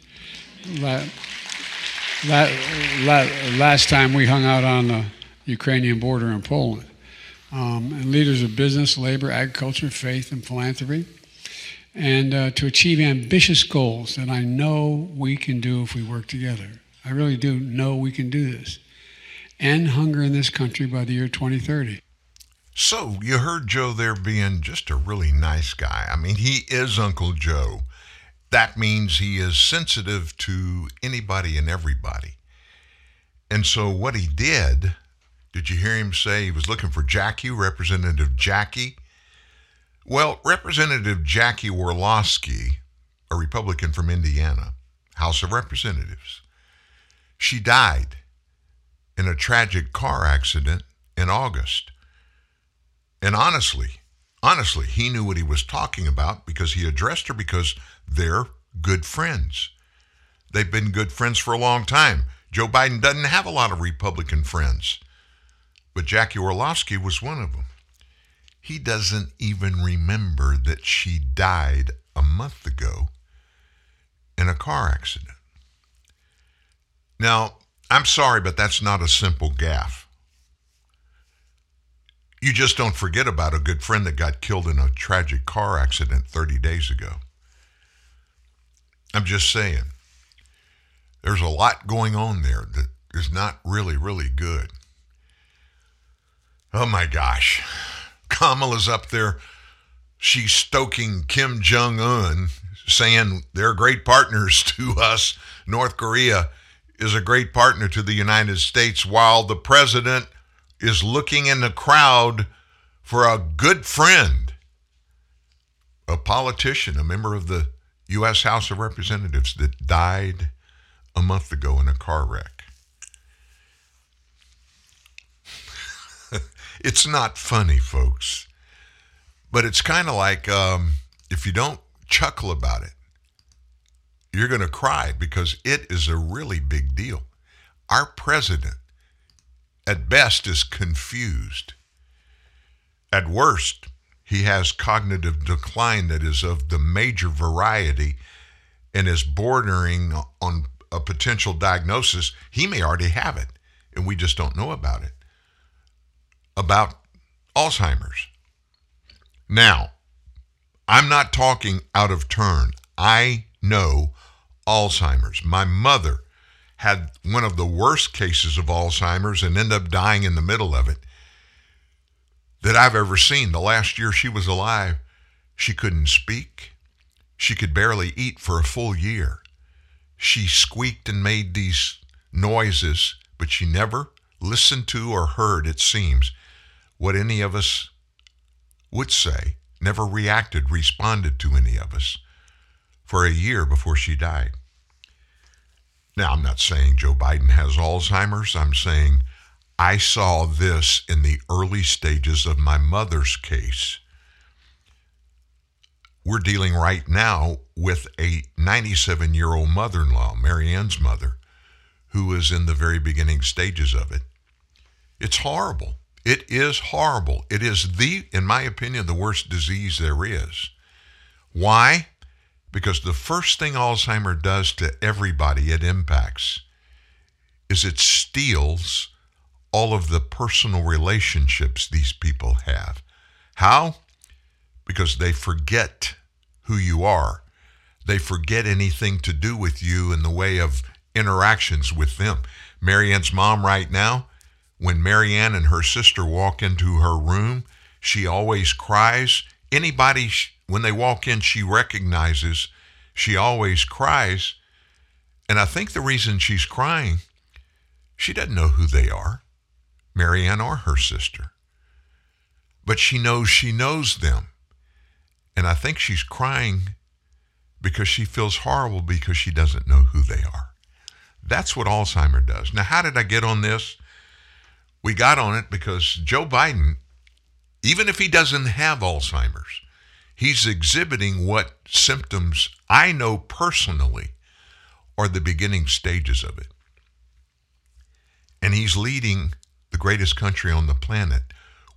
La- la- la- last time we hung out on the Ukrainian border in Poland. Um, and leaders of business, labor, agriculture, faith, and philanthropy. And uh, to achieve ambitious goals that I know we can do if we work together. I really do know we can do this. End hunger in this country by the year 2030. So you heard Joe there being just a really nice guy. I mean, he is Uncle Joe. That means he is sensitive to anybody and everybody. And so what he did, did you hear him say he was looking for Jackie, Representative Jackie? Well, Representative Jackie Walorski, a Republican from Indiana, House of Representatives, she died in a tragic car accident in August. And honestly, honestly, he knew what he was talking about because he addressed her because they're good friends. They've been good friends for a long time. Joe Biden doesn't have a lot of Republican friends, but Jackie Walorski was one of them. He doesn't even remember that she died a month ago in a car accident. Now, I'm sorry, but that's not a simple gaffe. You just don't forget about a good friend that got killed in a tragic car accident 30 days ago. I'm just saying. There's a lot going on there that is not really, really good. Oh my gosh. Kamala's up there. She's stoking Kim Jong un, saying they're great partners <laughs> to us. North Korea is a great partner to the United States, while the president is looking in the crowd for a good friend, a politician, a member of the U.S. House of Representatives that died a month ago in a car wreck. It's not funny, folks, but it's kind of like um, if you don't chuckle about it, you're going to cry because it is a really big deal. Our president, at best, is confused. At worst, he has cognitive decline that is of the major variety and is bordering on a potential diagnosis. He may already have it, and we just don't know about it. About Alzheimer's. Now, I'm not talking out of turn. I know Alzheimer's. My mother had one of the worst cases of Alzheimer's and ended up dying in the middle of it that I've ever seen. The last year she was alive, she couldn't speak. She could barely eat for a full year. She squeaked and made these noises, but she never listened to or heard, it seems, what any of us would say, never reacted, responded to any of us for a year before she died. Now, I'm not saying Joe Biden has Alzheimer's. I'm saying I saw this in the early stages of my mother's case. We're dealing right now with a 97 year old mother in law, Marianne's mother, who is in the very beginning stages of it. It's horrible. It is horrible. It is the, in my opinion, the worst disease there is. Why? Because the first thing Alzheimer does to everybody it impacts is it steals all of the personal relationships these people have. How? Because they forget who you are. They forget anything to do with you in the way of interactions with them. Marianne's mom, right now, when Marianne and her sister walk into her room, she always cries. Anybody, when they walk in, she recognizes she always cries. And I think the reason she's crying, she doesn't know who they are, Marianne or her sister. But she knows she knows them. And I think she's crying because she feels horrible because she doesn't know who they are. That's what Alzheimer does. Now, how did I get on this? We got on it because Joe Biden, even if he doesn't have Alzheimer's, he's exhibiting what symptoms I know personally are the beginning stages of it. And he's leading the greatest country on the planet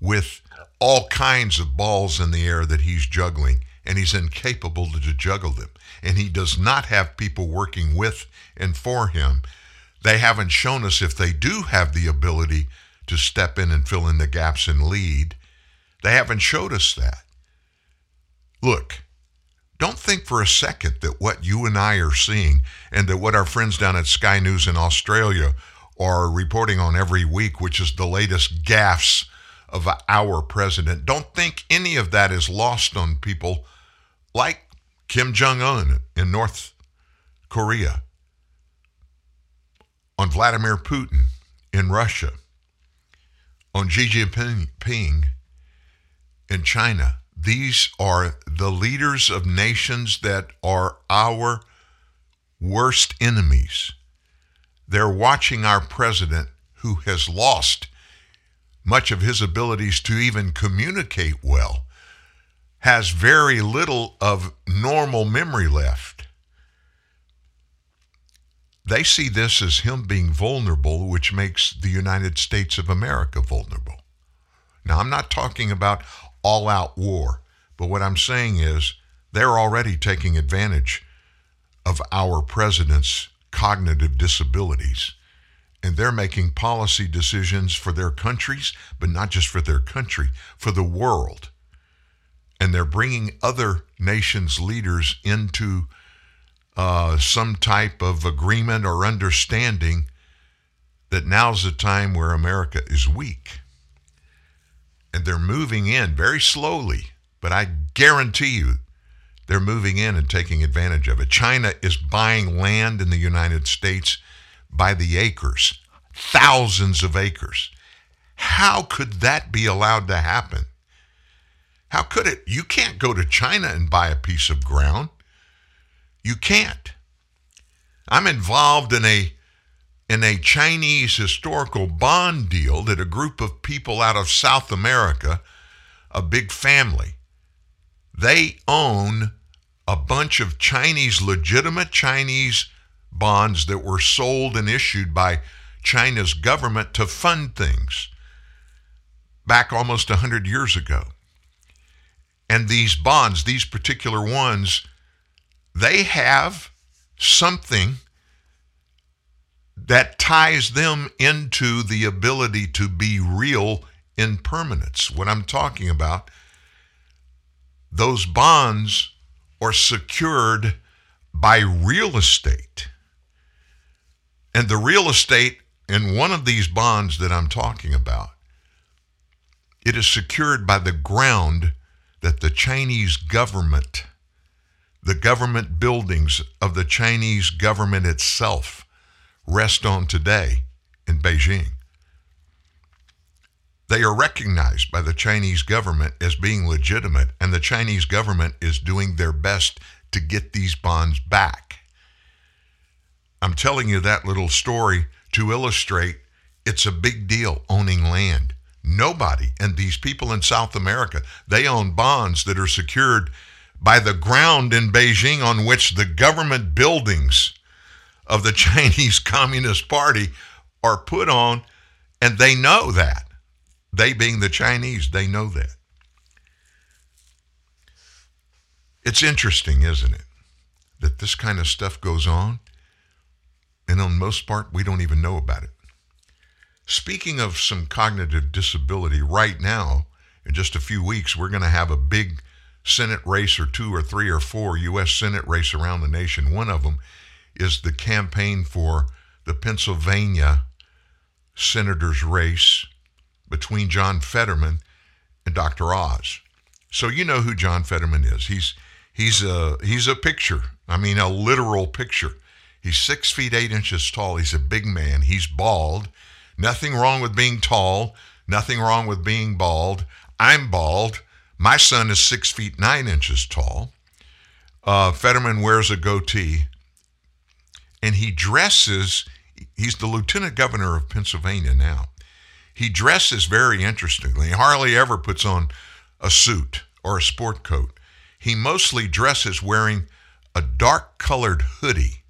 with all kinds of balls in the air that he's juggling, and he's incapable to juggle them. And he does not have people working with and for him. They haven't shown us if they do have the ability to step in and fill in the gaps and lead. They haven't showed us that. Look, don't think for a second that what you and I are seeing and that what our friends down at Sky News in Australia are reporting on every week, which is the latest gaffes of our president, don't think any of that is lost on people like Kim Jong un in North Korea, on Vladimir Putin in Russia, on Xi Jinping in China. These are the leaders of nations that are our worst enemies. They're watching our president who has lost much of his abilities to even communicate well, has very little of normal memory left. They see this as him being vulnerable, which makes the United States of America vulnerable. Now, I'm not talking about all out war, but what I'm saying is they're already taking advantage of our president's cognitive disabilities. And they're making policy decisions for their countries, but not just for their country, for the world. And they're bringing other nations' leaders into uh, some type of agreement or understanding that now's the time where America is weak. And they're moving in very slowly, but I guarantee you they're moving in and taking advantage of it. China is buying land in the United States by the acres, thousands of acres. How could that be allowed to happen? How could it? You can't go to China and buy a piece of ground. You can't. I'm involved in a in a Chinese historical bond deal that a group of people out of South America, a big family, they own a bunch of Chinese, legitimate Chinese bonds that were sold and issued by China's government to fund things back almost 100 years ago. And these bonds, these particular ones, they have something that ties them into the ability to be real in permanence. What I'm talking about, those bonds are secured by real estate. And the real estate in one of these bonds that I'm talking about, it is secured by the ground that the Chinese government, the government buildings of the Chinese government itself, rest on today in Beijing. They are recognized by the Chinese government as being legitimate, and the Chinese government is doing their best to get these bonds back. I'm telling you that little story to illustrate it's a big deal owning land. Nobody, and these people in South America, they own bonds that are secured by the ground in Beijing on which the government buildings of the <laughs> Chinese Communist Party are put on, and they know that. They being the Chinese, they know that. It's interesting, isn't it, that this kind of stuff goes on, and on most part, we don't even know about it. Speaking of some cognitive disability, right now, in just a few weeks, we're going to have a big Senate race or two or three or four U.S. Senate race around the nation. One of them is the campaign for the Pennsylvania senator's race between John Fetterman and Dr. Oz. So you know who John Fetterman is. He's he's a he's a picture. I mean a literal picture. He's six feet eight inches tall. He's a big man. He's bald. Nothing wrong with being tall. Nothing wrong with being bald. I'm bald. My son is six feet nine inches tall. Uh, Fetterman wears a goatee and he dresses, he's the lieutenant governor of Pennsylvania now. He dresses very interestingly. He hardly ever puts on a suit or a sport coat. He mostly dresses wearing a dark colored hoodie.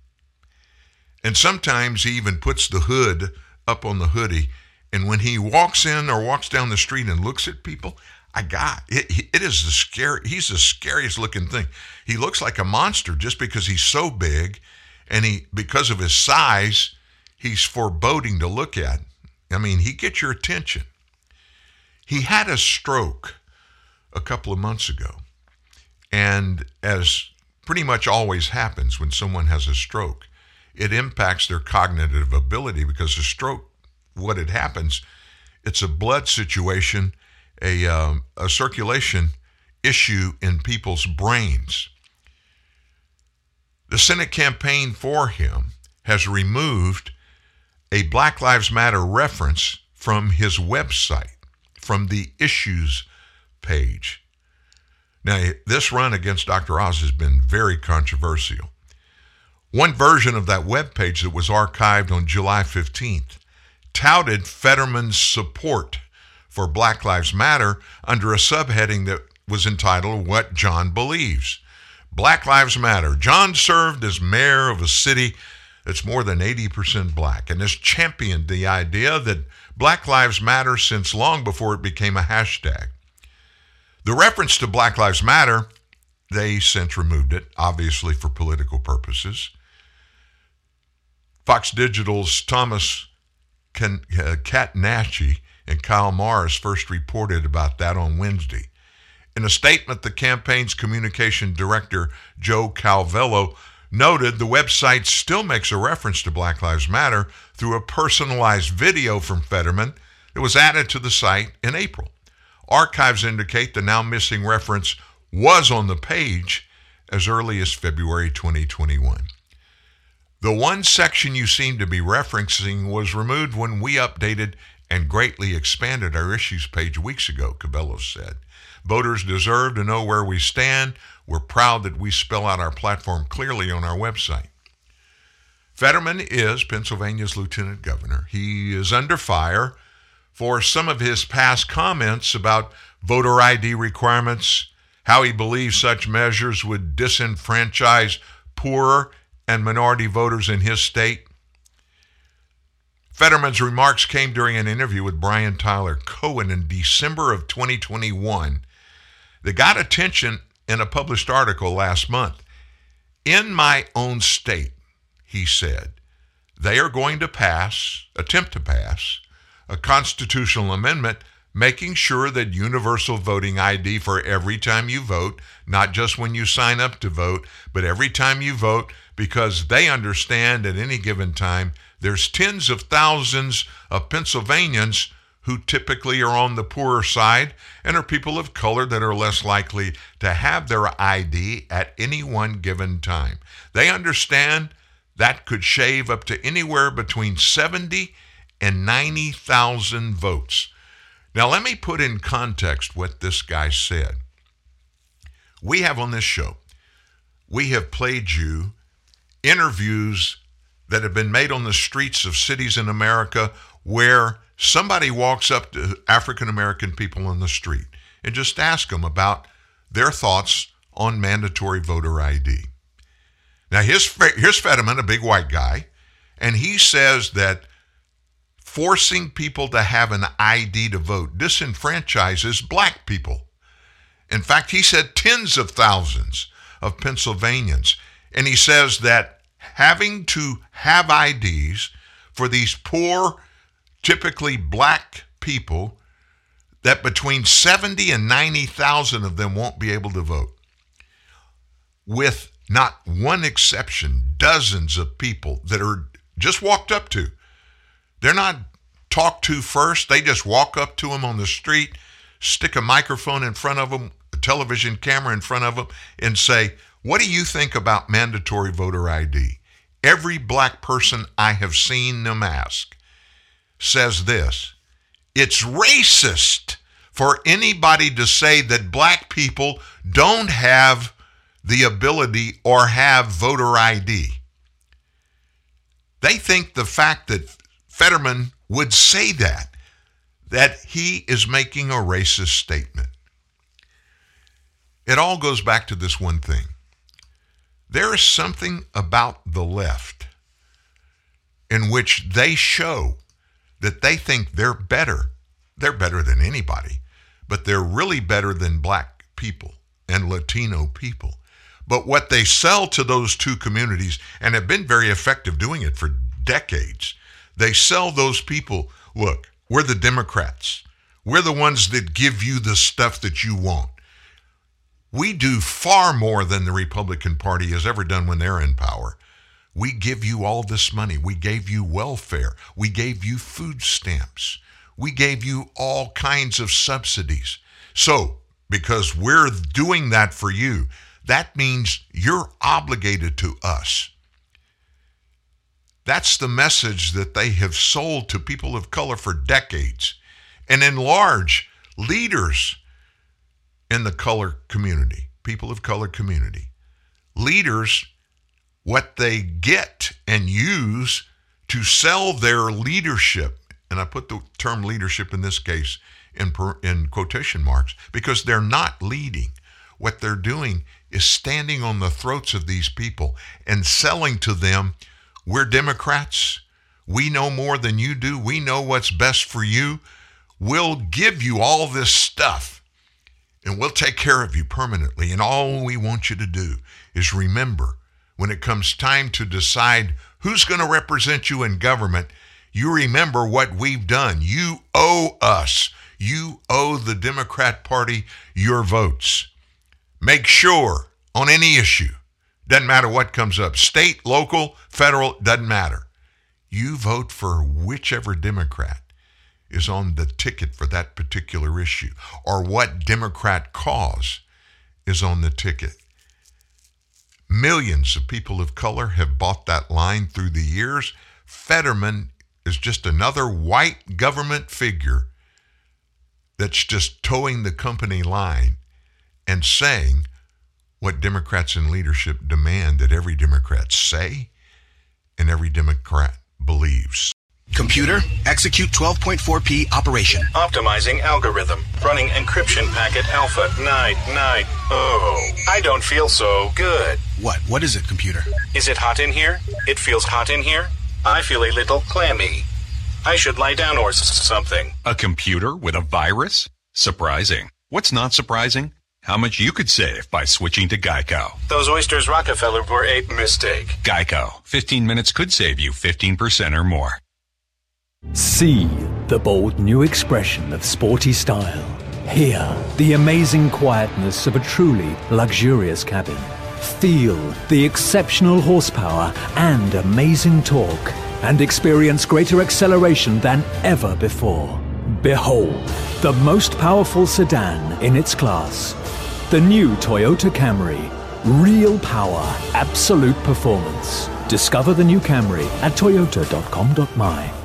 And sometimes he even puts the hood up on the hoodie. And when he walks in or walks down the street and looks at people, I got it. It is the scary. He's the scariest looking thing. He looks like a monster just because he's so big, and he because of his size, he's foreboding to look at. I mean, he gets your attention. He had a stroke a couple of months ago, and as pretty much always happens when someone has a stroke, it impacts their cognitive ability because a stroke, what it happens, it's a blood situation a, um, a circulation issue in people's brains. The Senate campaign for him has removed a Black Lives Matter reference from his website, from the issues page. Now, this run against Dr. Oz has been very controversial. One version of that web page that was archived on July 15th touted Fetterman's support for Black Lives Matter under a subheading that was entitled What John Believes. Black Lives Matter. John served as mayor of a city that's more than 80% black and has championed the idea that Black Lives Matter since long before it became a hashtag. The reference to Black Lives Matter, they since removed it, obviously for political purposes. Fox Digital's Thomas Catenacci and Kyle Mars first reported about that on Wednesday. In a statement, the campaign's communication director, Joe Calvello, noted the website still makes a reference to Black Lives Matter through a personalized video from Fetterman that was added to the site in April. Archives indicate the now missing reference was on the page as early as February 2021. The one section you seem to be referencing was removed when we updated and greatly expanded our issues page weeks ago, Calvello said. Voters deserve to know where we stand. We're proud that we spell out our platform clearly on our website. Fetterman is Pennsylvania's lieutenant governor. He is under fire for some of his past comments about voter ID requirements, how he believes such measures would disenfranchise poorer and minority voters in his state. Fetterman's remarks came during an interview with Brian Tyler Cohen in December of 2021 that got attention in a published article last month. In my own state, he said, they are going to pass, attempt to pass, a constitutional amendment making sure that universal voting ID for every time you vote, not just when you sign up to vote, but every time you vote, because they understand at any given time there's tens of thousands of Pennsylvanians who typically are on the poorer side and are people of color that are less likely to have their ID at any one given time. They understand that could shave up to anywhere between 70 and 90,000 votes. Now, let me put in context what this guy said. We have on this show, we have played you interviews that have been made on the streets of cities in America where somebody walks up to African American people on the street and just ask them about their thoughts on mandatory voter ID. Now, here's, here's Fetterman, a big white guy, and he says that forcing people to have an ID to vote disenfranchises black people. In fact, he said tens of thousands of Pennsylvanians. And he says that having to have IDs for these poor, typically black people, that between 70 and 90,000 of them won't be able to vote. With not one exception, dozens of people that are just walked up to. They're not talked to first, they just walk up to them on the street, stick a microphone in front of them, a television camera in front of them, and say, what do you think about mandatory voter ID? Every black person I have seen them ask says this it's racist for anybody to say that black people don't have the ability or have voter ID. They think the fact that Fetterman would say that, that he is making a racist statement. It all goes back to this one thing. There is something about the left in which they show that they think they're better. They're better than anybody, but they're really better than black people and Latino people. But what they sell to those two communities, and have been very effective doing it for decades, they sell those people look, we're the Democrats. We're the ones that give you the stuff that you want. We do far more than the Republican Party has ever done when they're in power. We give you all this money. We gave you welfare. We gave you food stamps. We gave you all kinds of subsidies. So, because we're doing that for you, that means you're obligated to us. That's the message that they have sold to people of color for decades. And in large, leaders in the color community, people of color community, leaders, what they get and use to sell their leadership, and I put the term leadership in this case in, in quotation marks, because they're not leading. What they're doing is standing on the throats of these people and selling to them we're Democrats. We know more than you do. We know what's best for you. We'll give you all this stuff and we'll take care of you permanently. And all we want you to do is remember when it comes time to decide who's going to represent you in government, you remember what we've done. You owe us. You owe the Democrat Party your votes. Make sure on any issue doesn't matter what comes up state, local, federal, doesn't matter. You vote for whichever Democrat is on the ticket for that particular issue or what Democrat cause is on the ticket. Millions of people of color have bought that line through the years. Fetterman is just another white government figure that's just towing the company line and saying, what Democrats in leadership demand that every Democrat say and every Democrat believes. Computer, execute 12.4p operation. Optimizing algorithm. Running encryption packet alpha. Night, night. Oh, I don't feel so good. What? What is it, computer? Is it hot in here? It feels hot in here? I feel a little clammy. I should lie down or s- something. A computer with a virus? Surprising. What's not surprising? How much you could save by switching to Geico. Those oysters Rockefeller were a mistake. Geico. 15 minutes could save you 15% or more. See the bold new expression of sporty style. Hear the amazing quietness of a truly luxurious cabin. Feel the exceptional horsepower and amazing torque. And experience greater acceleration than ever before. Behold, the most powerful sedan in its class. The new Toyota Camry. Real power, absolute performance. Discover the new Camry at toyota.com.my.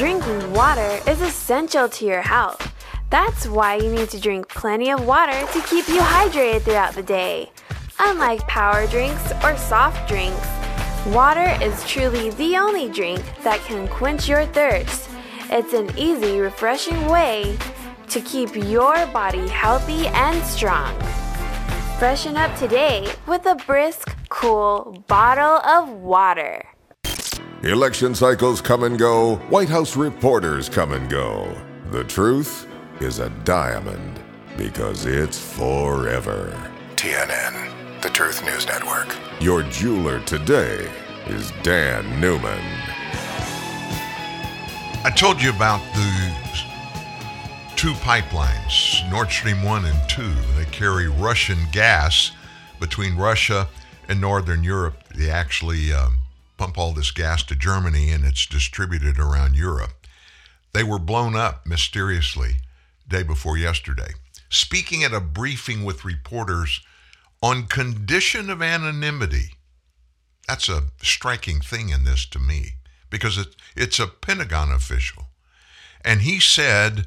Drinking water is essential to your health. That's why you need to drink plenty of water to keep you hydrated throughout the day. Unlike power drinks or soft drinks, water is truly the only drink that can quench your thirst. It's an easy, refreshing way to keep your body healthy and strong. Freshen up today with a brisk, cool bottle of water. Election cycles come and go, White House reporters come and go. The truth is a diamond because it's forever. TNN, the Truth News Network. Your jeweler today is Dan Newman. I told you about the two pipelines, Nord Stream 1 and 2. They carry Russian gas between Russia and Northern Europe. They actually um, pump all this gas to Germany and it's distributed around Europe. They were blown up mysteriously day before yesterday. Speaking at a briefing with reporters on condition of anonymity. That's a striking thing in this to me because it, it's a Pentagon official. And he said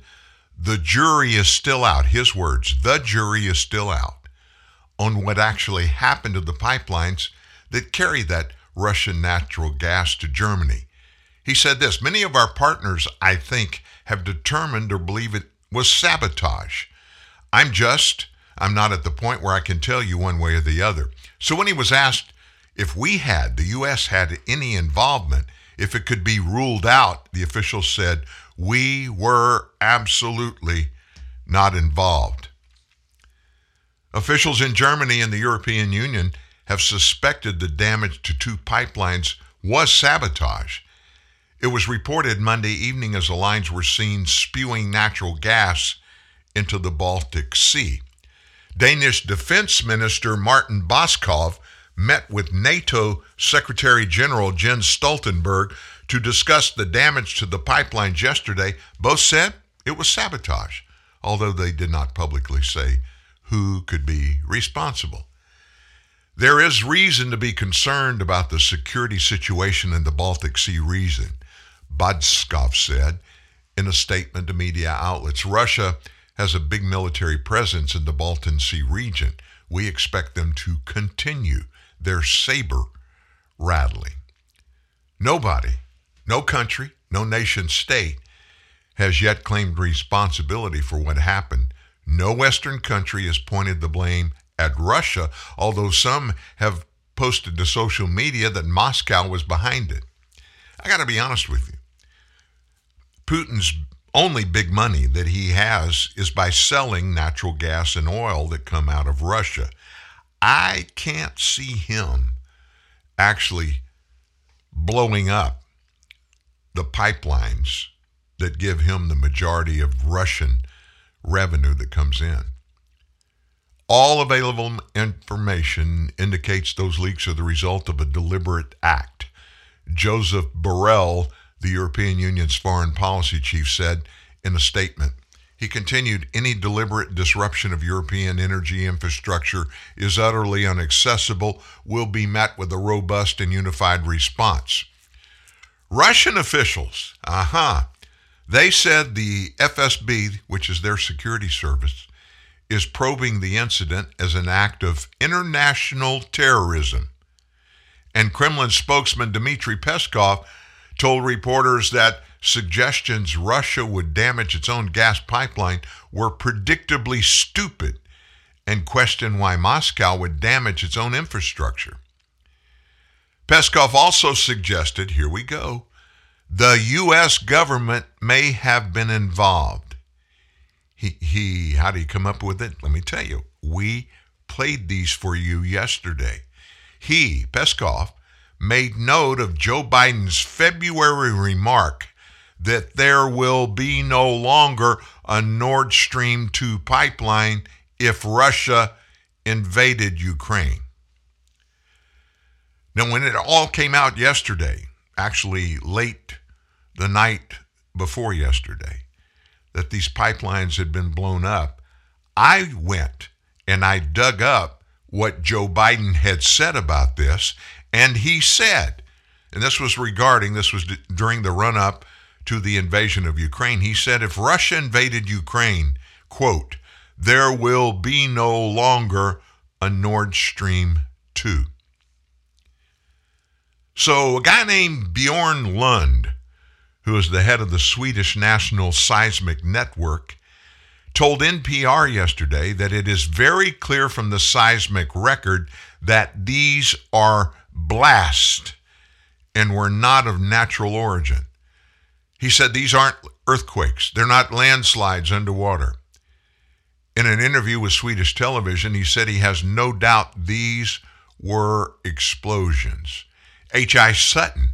the jury is still out. His words, the jury is still out on what actually happened to the pipelines that carry that Russian natural gas to Germany. He said this Many of our partners, I think, have determined or believe it was sabotage. I'm just, I'm not at the point where I can tell you one way or the other. So when he was asked if we had, the U.S. had any involvement, if it could be ruled out, the official said, we were absolutely not involved. Officials in Germany and the European Union have suspected the damage to two pipelines was sabotage. It was reported Monday evening as the lines were seen spewing natural gas into the Baltic Sea. Danish Defense Minister Martin Bodskov met with NATO Secretary General Jens Stoltenberg to discuss the damage to the pipelines yesterday. Both said it was sabotage, although they did not publicly say who could be responsible. There is reason to be concerned about the security situation in the Baltic Sea region, Bodskov said in a statement to media outlets. Russia has a big military presence in the Baltic Sea region. We expect them to continue their saber rattling. Nobody, no country, no nation state has yet claimed responsibility for what happened. No Western country has pointed the blame at Russia, although some have posted to social media that Moscow was behind it. I got to be honest with you. Putin's only big money that he has is by selling natural gas and oil that come out of Russia. I can't see him actually blowing up the pipelines that give him the majority of Russian revenue that comes in. All available information indicates those leaks are the result of a deliberate act. Joseph Borrell, the European Union's foreign policy chief, said in a statement. He continued, any deliberate disruption of European energy infrastructure is utterly inaccessible, will be met with a robust and unified response. Russian officials, aha, uh-huh, they said the FSB, which is their security service, is probing the incident as an act of international terrorism. And Kremlin spokesman Dmitry Peskov told reporters that suggestions Russia would damage its own gas pipeline were predictably stupid and questioned why Moscow would damage its own infrastructure. Peskov also suggested here we go the U.S. government may have been involved. He, how did he come up with it? Let me tell you. We played these for you yesterday. He, Peskov, made note of Joe Biden's February remark that there will be no longer a Nord Stream 2 pipeline if Russia invaded Ukraine. Now, when it all came out yesterday, actually late the night before yesterday, that these pipelines had been blown up, I went and I dug up what Joe Biden had said about this, and he said, and this was regarding, this was during the run up to the invasion of Ukraine. He said, if Russia invaded Ukraine, quote, there will be no longer a Nord Stream 2. So a guy named Bjorn Lund, who is the head of the Swedish National Seismic Network, told NPR yesterday that it is very clear from the seismic record that these are blasts and were not of natural origin. He said these aren't earthquakes, they're not landslides underwater. In an interview with Swedish television, he said he has no doubt these were explosions. H.I. Sutton,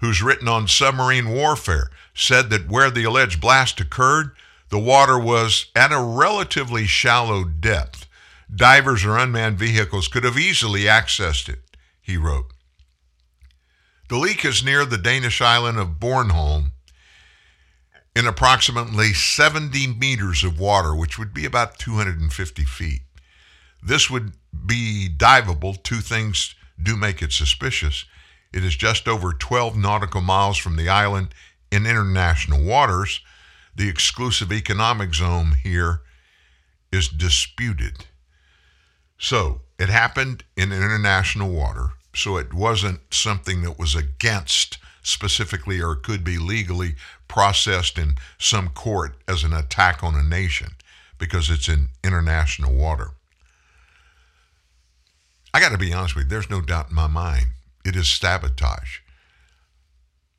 who's written on submarine warfare, said that where the alleged blast occurred, The water was at a relatively shallow depth. Divers or unmanned vehicles could have easily accessed it, he wrote. The leak is near the Danish island of Bornholm in approximately 70 meters of water, which would be about 250 feet. This would be diveable. Two things do make it suspicious. It is just over 12 nautical miles from the island in international waters. The exclusive economic zone here is disputed. So it happened in international water. So it wasn't something that was against specifically or could be legally processed in some court as an attack on a nation because it's in international water. I got to be honest with you, there's no doubt in my mind it is sabotage.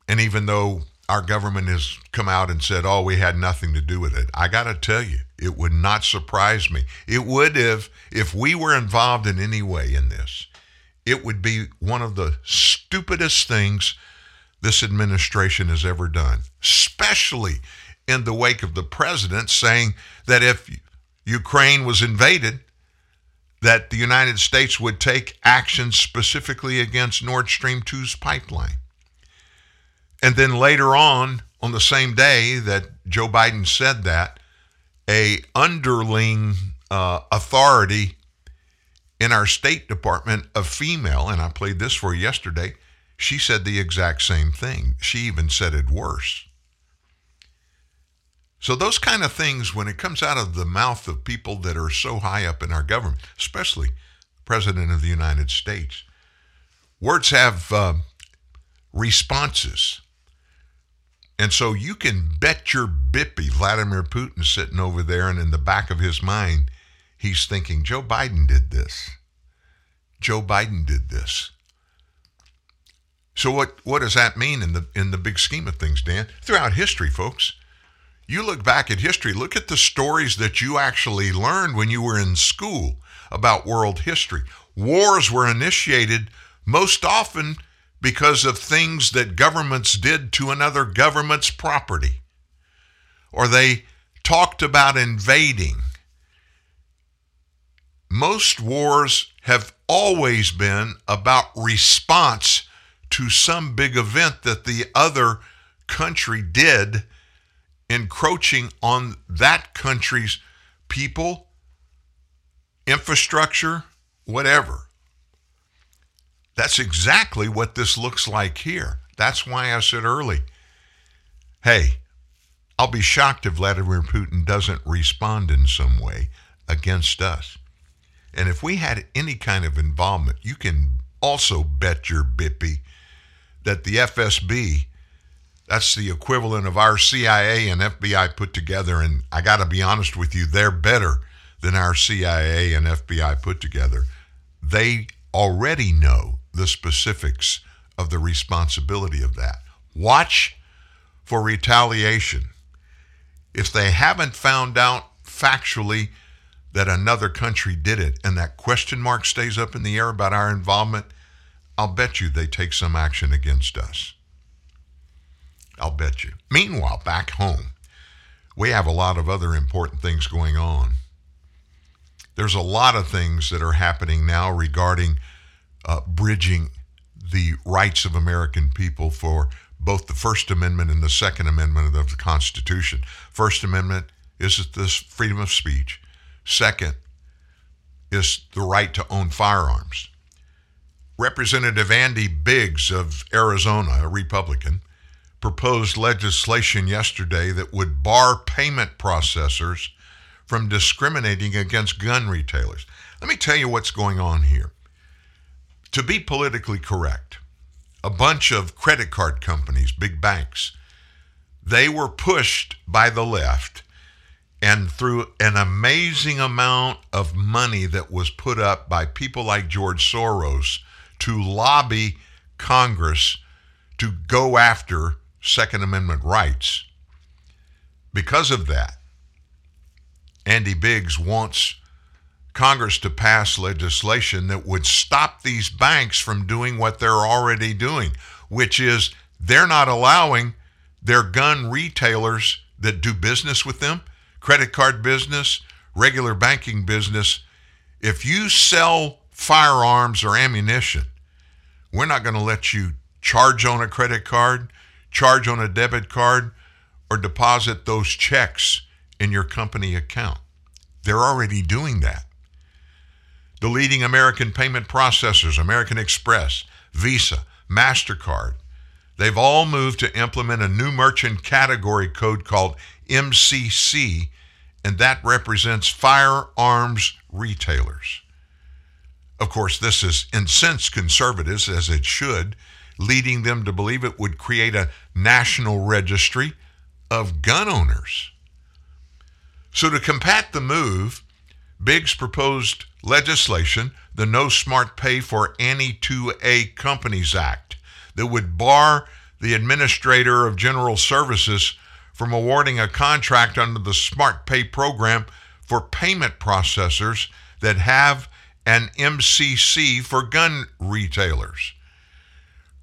And even though our government has come out and said, oh, we had nothing to do with it, I got to tell you, it would not surprise me. It would if if we were involved in any way in this. It would be one of the stupidest things this administration has ever done, especially in the wake of the president saying that if Ukraine was invaded, that the United States would take action specifically against Nord Stream 2's pipeline. And then later on, on the same day that Joe Biden said that, a underling uh, authority in our State Department, a female, and I played this for yesterday, she said the exact same thing. She even said it worse. So, those kind of things, when it comes out of the mouth of people that are so high up in our government, especially the President of the United States, words have uh, responses. And so you can bet your bippy Vladimir Putin sitting over there, and in the back of his mind, he's thinking, Joe Biden did this. Joe Biden did this. So what, what does that mean in the in the big scheme of things, Dan? Throughout history, folks, you look back at history, look at the stories that you actually learned when you were in school about world history. Wars were initiated most often because of things that governments did to another government's property. Or they talked about invading. Most wars have always been about response to some big event that the other country did, encroaching on that country's people, infrastructure, whatever. That's exactly what this looks like here. That's why I said early hey, I'll be shocked if Vladimir Putin doesn't respond in some way against us. And if we had any kind of involvement, you can also bet your bippy that the FSB, that's the equivalent of our CIA and FBI put together. And I got to be honest with you, they're better than our CIA and FBI put together. They already know the specifics of the responsibility of that. Watch for retaliation. If they haven't found out factually that another country did it and that question mark stays up in the air about our involvement, I'll bet you they take some action against us. I'll bet you. Meanwhile, back home, we have a lot of other important things going on. There's a lot of things that are happening now regarding uh, bridging the rights of American people for both the First Amendment and the Second Amendment of the Constitution. First Amendment is this freedom of speech. Second is the right to own firearms. Representative Andy Biggs of Arizona, a Republican, proposed legislation yesterday that would bar payment processors from discriminating against gun retailers. Let me tell you what's going on here. To be politically correct, a bunch of credit card companies, big banks, they were pushed by the left and through an amazing amount of money that was put up by people like George Soros to lobby Congress to go after Second Amendment rights. Because of that, Andy Biggs wants Congress to pass legislation that would stop these banks from doing what they're already doing, which is they're not allowing their gun retailers that do business with them credit card business, regular banking business, if you sell firearms or ammunition, we're not going to let you charge on a credit card, charge on a debit card, or deposit those checks in your company account. They're already doing that. The leading American payment processors, American Express, Visa, MasterCard, they've all moved to implement a new merchant category code called MCC, and that represents firearms retailers. Of course, this has incensed conservatives, as it should, leading them to believe it would create a national registry of gun owners. So, to combat the move, Biggs proposed legislation, the No Smart Pay for Any 2A Companies Act, that would bar the Administrator of General Services from awarding a contract under the Smart Pay program for payment processors that have an MCC for gun retailers.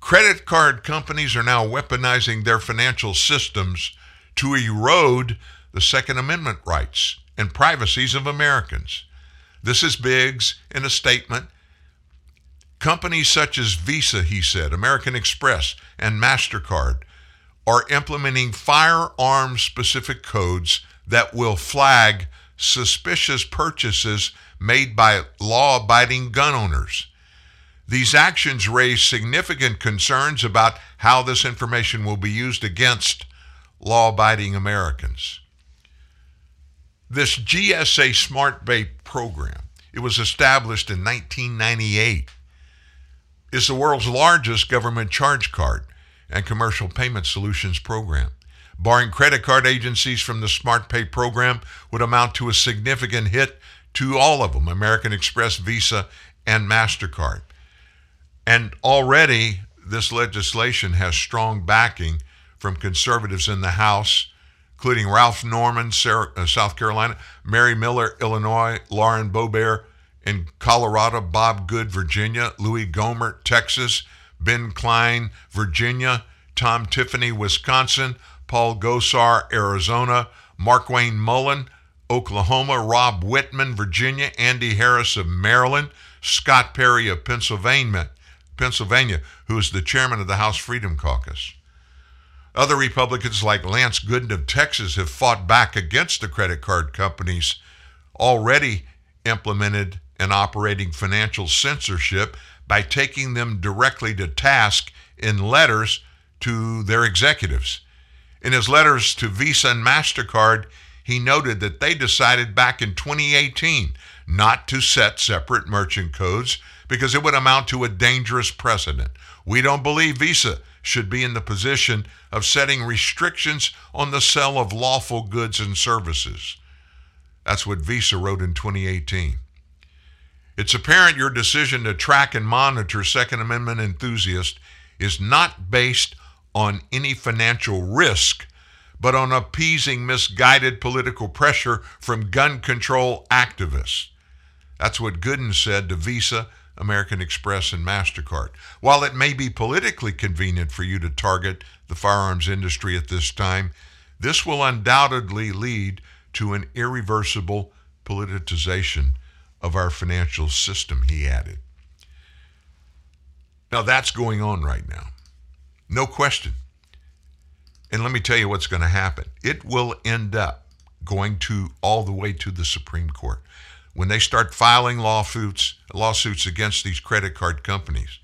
Credit card companies are now weaponizing their financial systems to erode the Second Amendment rights and privacies of Americans. This is Biggs in a statement. Companies such as Visa, he said, American Express, and MasterCard are implementing firearm specific codes that will flag suspicious purchases made by law abiding gun owners. These actions raise significant concerns about how this information will be used against law abiding Americans. This GSA Smart Pay program, it was established in 1998, is the world's largest government charge card and commercial payment solutions program. Barring credit card agencies from the Smart Pay program would amount to a significant hit to all of them American Express, Visa, and MasterCard. And already, this legislation has strong backing from conservatives in the House, including Ralph Norman, Sarah, uh, South Carolina, Mary Miller, Illinois, Lauren Boebert in Colorado, Bob Good, Virginia, Louis Gohmert, Texas, Ben Cline, Virginia, Tom Tiffany, Wisconsin, Paul Gosar, Arizona, Mark Wayne Mullin, Oklahoma, Rob Wittman, Virginia, Andy Harris of Maryland, Scott Perry of Pennsylvania, Pennsylvania, who is the chairman of the House Freedom Caucus. Other Republicans like Lance Gooden of Texas have fought back against the credit card companies already implemented and operating financial censorship by taking them directly to task in letters to their executives. In his letters to Visa and MasterCard, he noted that they decided back in 2018 not to set separate merchant codes because it would amount to a dangerous precedent. We don't believe Visa should be in the position of setting restrictions on the sale of lawful goods and services. That's what Visa wrote in 2018. It's apparent your decision to track and monitor Second Amendment enthusiasts is not based on any financial risk, but on appeasing misguided political pressure from gun control activists. That's what Gooden said to Visa, American Express, and MasterCard. While it may be politically convenient for you to target the firearms industry at this time, this will undoubtedly lead to an irreversible politicization of our financial system, he added. Now, that's going on right now. No question. And let me tell you what's going to happen. It will end up going to all the way to the Supreme Court. When they start filing lawsuits, lawsuits against these credit card companies,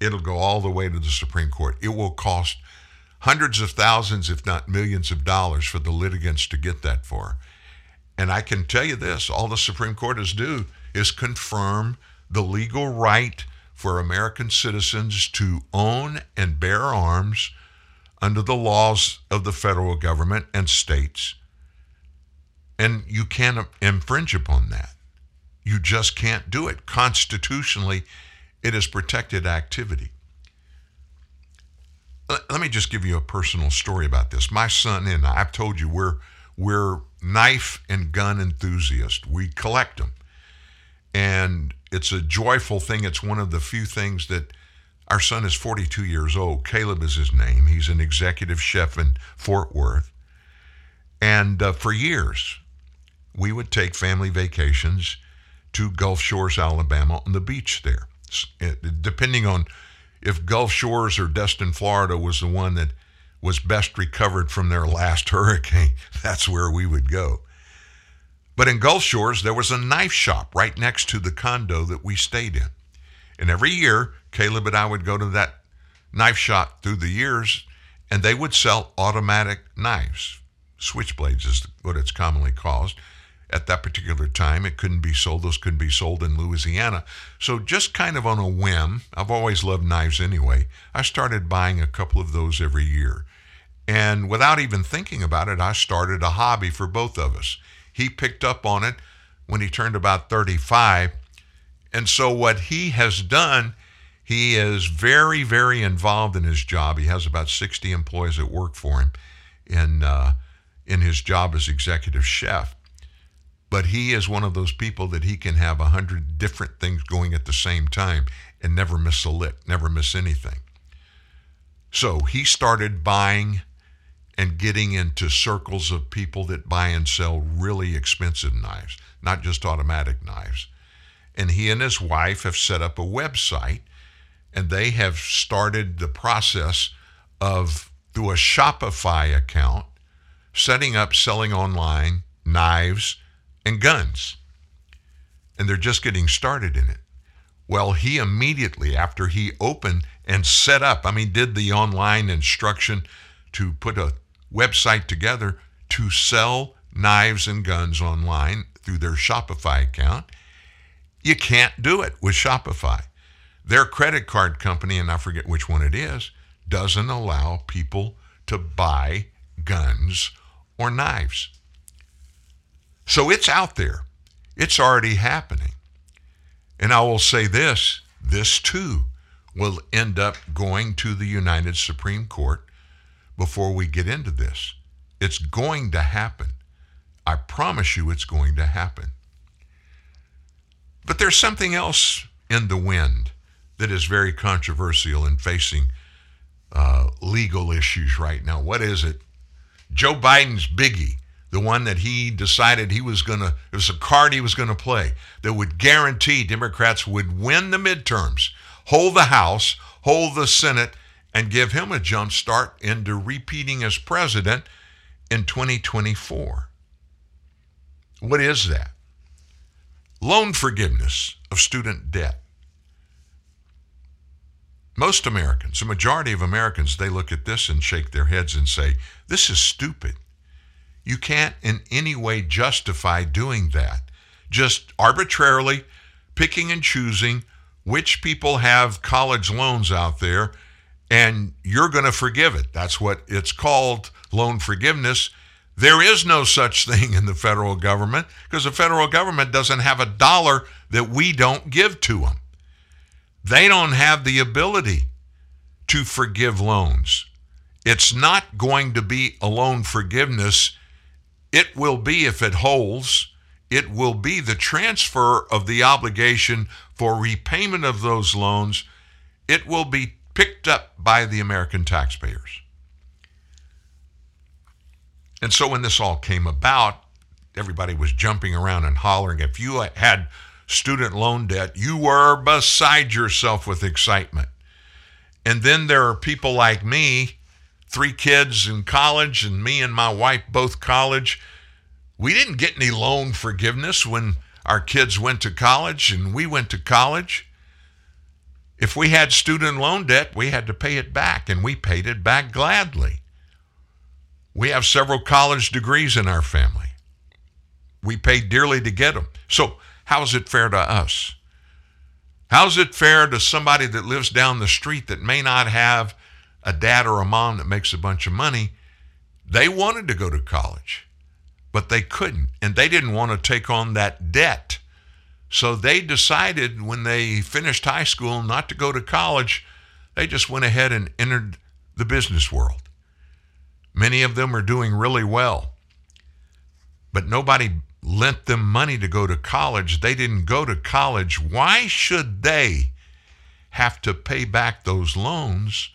it'll go all the way to the Supreme Court. It will cost hundreds of thousands, if not millions of dollars for the litigants to get that far. And I can tell you this all the Supreme Court is do is confirm the legal right for American citizens to own and bear arms under the laws of the federal government and states. And you can't infringe upon that. You just can't do it. Constitutionally, it is protected activity. Let me just give you a personal story about this. My son and I, I've told you we're we're knife and gun enthusiasts. We collect them. And it's a joyful thing. It's one of the few things that our son is 42 years old. Caleb is his name. He's an executive chef in Fort Worth. And uh, for years, we would take family vacations to Gulf Shores, Alabama, on the beach there. Depending on if Gulf Shores or Destin, Florida was the one that was best recovered from their last <laughs> hurricane, that's where we would go. But in Gulf Shores, there was a knife shop right next to the condo that we stayed in. And every year, Caleb and I would go to that knife shop through the years, and they would sell automatic knives. Switchblades is what it's commonly called. At that particular time, it couldn't be sold. Those couldn't be sold in Louisiana. So, just kind of on a whim, I've always loved knives anyway, I started buying a couple of those every year. And without even thinking about it, I started a hobby for both of us. He picked up on it when he turned about 35. And so, what he has done, he is very, very involved in his job. He has about 60 employees that work for him in, uh, in his job as executive chef. But he is one of those people that he can have a hundred different things going at the same time and never miss a lick, never miss anything. So he started buying and getting into circles of people that buy and sell really expensive knives, not just automatic knives. And he and his wife have set up a website and they have started the process of, through a Shopify account, setting up selling online knives and guns. And they're just getting started in it. Well, he immediately, after he opened and set up, I mean, did the online instruction to put a website together to sell knives and guns online through their Shopify account. You can't do it with Shopify. Their credit card company, and I forget which one it is, doesn't allow people to buy guns or knives. So it's out there. It's already happening. And I will say this this too will end up going to the United Supreme Court before we get into this. It's going to happen. I promise you it's going to happen. But there's something else in the wind that is very controversial and facing uh, legal issues right now. What is it? Joe Biden's biggie, the one that he decided he was going to, it was a card he was going to play that would guarantee Democrats would win the midterms, hold the House, hold the Senate, and give him a jump start into repeating as president in 2024. What is that? Loan forgiveness of student debt. Most Americans, a majority of Americans, they look at this and shake their heads and say, This is stupid. You can't in any way justify doing that. Just arbitrarily picking and choosing which people have college loans out there and you're going to forgive it. That's what it's called loan forgiveness. There is no such <laughs> thing in the federal government because the federal government doesn't have a dollar that we don't give to them. They don't have the ability to forgive loans. It's not going to be a loan forgiveness. It will be, if it holds, it will be the transfer of the obligation for repayment of those loans. It will be picked up by the American taxpayers. And so when this all came about, everybody was jumping around and hollering. If you had student loan debt, you were beside yourself with excitement. And then there are people like me, three kids in college, and me and my wife both college. We didn't get any loan forgiveness when our kids went to college and we went to college. If we had student loan debt, we had to pay it back, and we paid it back gladly. We have several college degrees in our family. We paid dearly to get them. So, how is it fair to us? How's it fair to somebody that lives down the street that may not have a dad or a mom that makes a bunch of money? They wanted to go to college, but they couldn't, and they didn't want to take on that debt. So they decided when they finished high school not to go to college. They just went ahead and entered the business world. Many of them are doing really well, but nobody lent them money to go to college. They didn't go to college. Why should they have to pay back those loans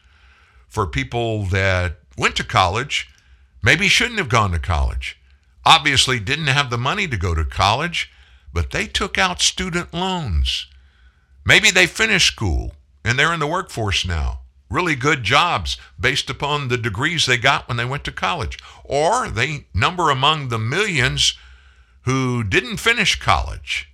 for people that went to college, maybe shouldn't have gone to college, obviously didn't have the money to go to college, but they took out student loans. Maybe they finished school and they're in the workforce now. Really good jobs based upon the degrees they got when they went to college. Or they number among the millions who didn't finish college,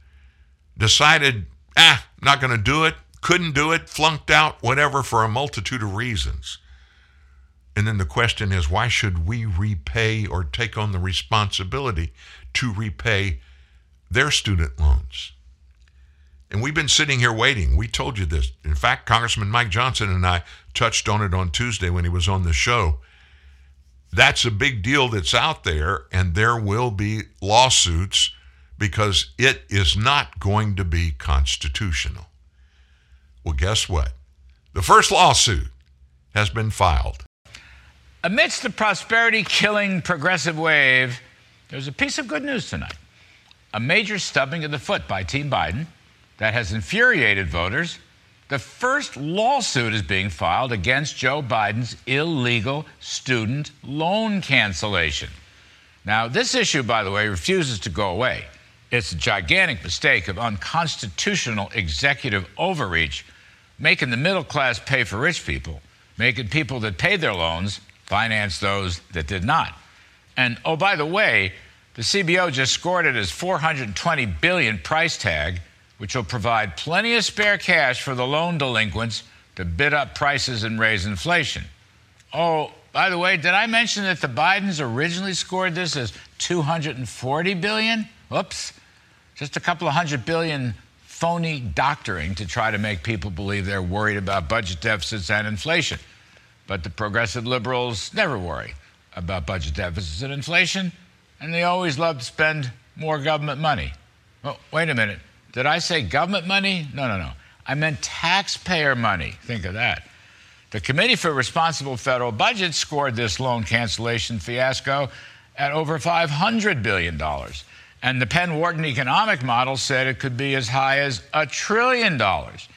decided, ah, not going to do it, couldn't do it, flunked out, whatever, for a multitude of reasons. And then the question is, why should we repay or take on the responsibility to repay their student loans? And we've been sitting here waiting. We told you this. In fact, Congressman Mike Johnson and I touched on it on Tuesday when he was on the show. That's a big deal that's out there, and there will be lawsuits because it is not going to be constitutional. Well, guess what? The first lawsuit has been filed. Amidst the prosperity killing progressive wave, there's a piece of good news tonight. A major stubbing of the foot by Team Biden that has infuriated voters. The first lawsuit is being filed against Joe Biden's illegal student loan cancellation. Now, this issue, by the way, refuses to go away. It's a gigantic mistake of unconstitutional executive overreach, making the middle class pay for rich people, making people that pay their loans finance those that did not. And oh, by the way, the CBO just scored it as 420 billion price tag which will provide plenty of spare cash for the loan delinquents to bid up prices and raise inflation. Oh, by the way, did I mention that the Bidens originally scored this as 240 billion? Oops. Just a couple of hundred billion phony doctoring to try to make people believe they're worried about budget deficits and inflation. But the progressive liberals never worry about budget deficits and inflation, and they always love to spend more government money. Oh, wait a minute. Did I say government money? No, no, no. I meant taxpayer money. Think of that. The Committee for Responsible Federal Budget scored this loan cancellation fiasco at over $500 billion. And the Penn Wharton economic model said it could be as high as a trillion dollars.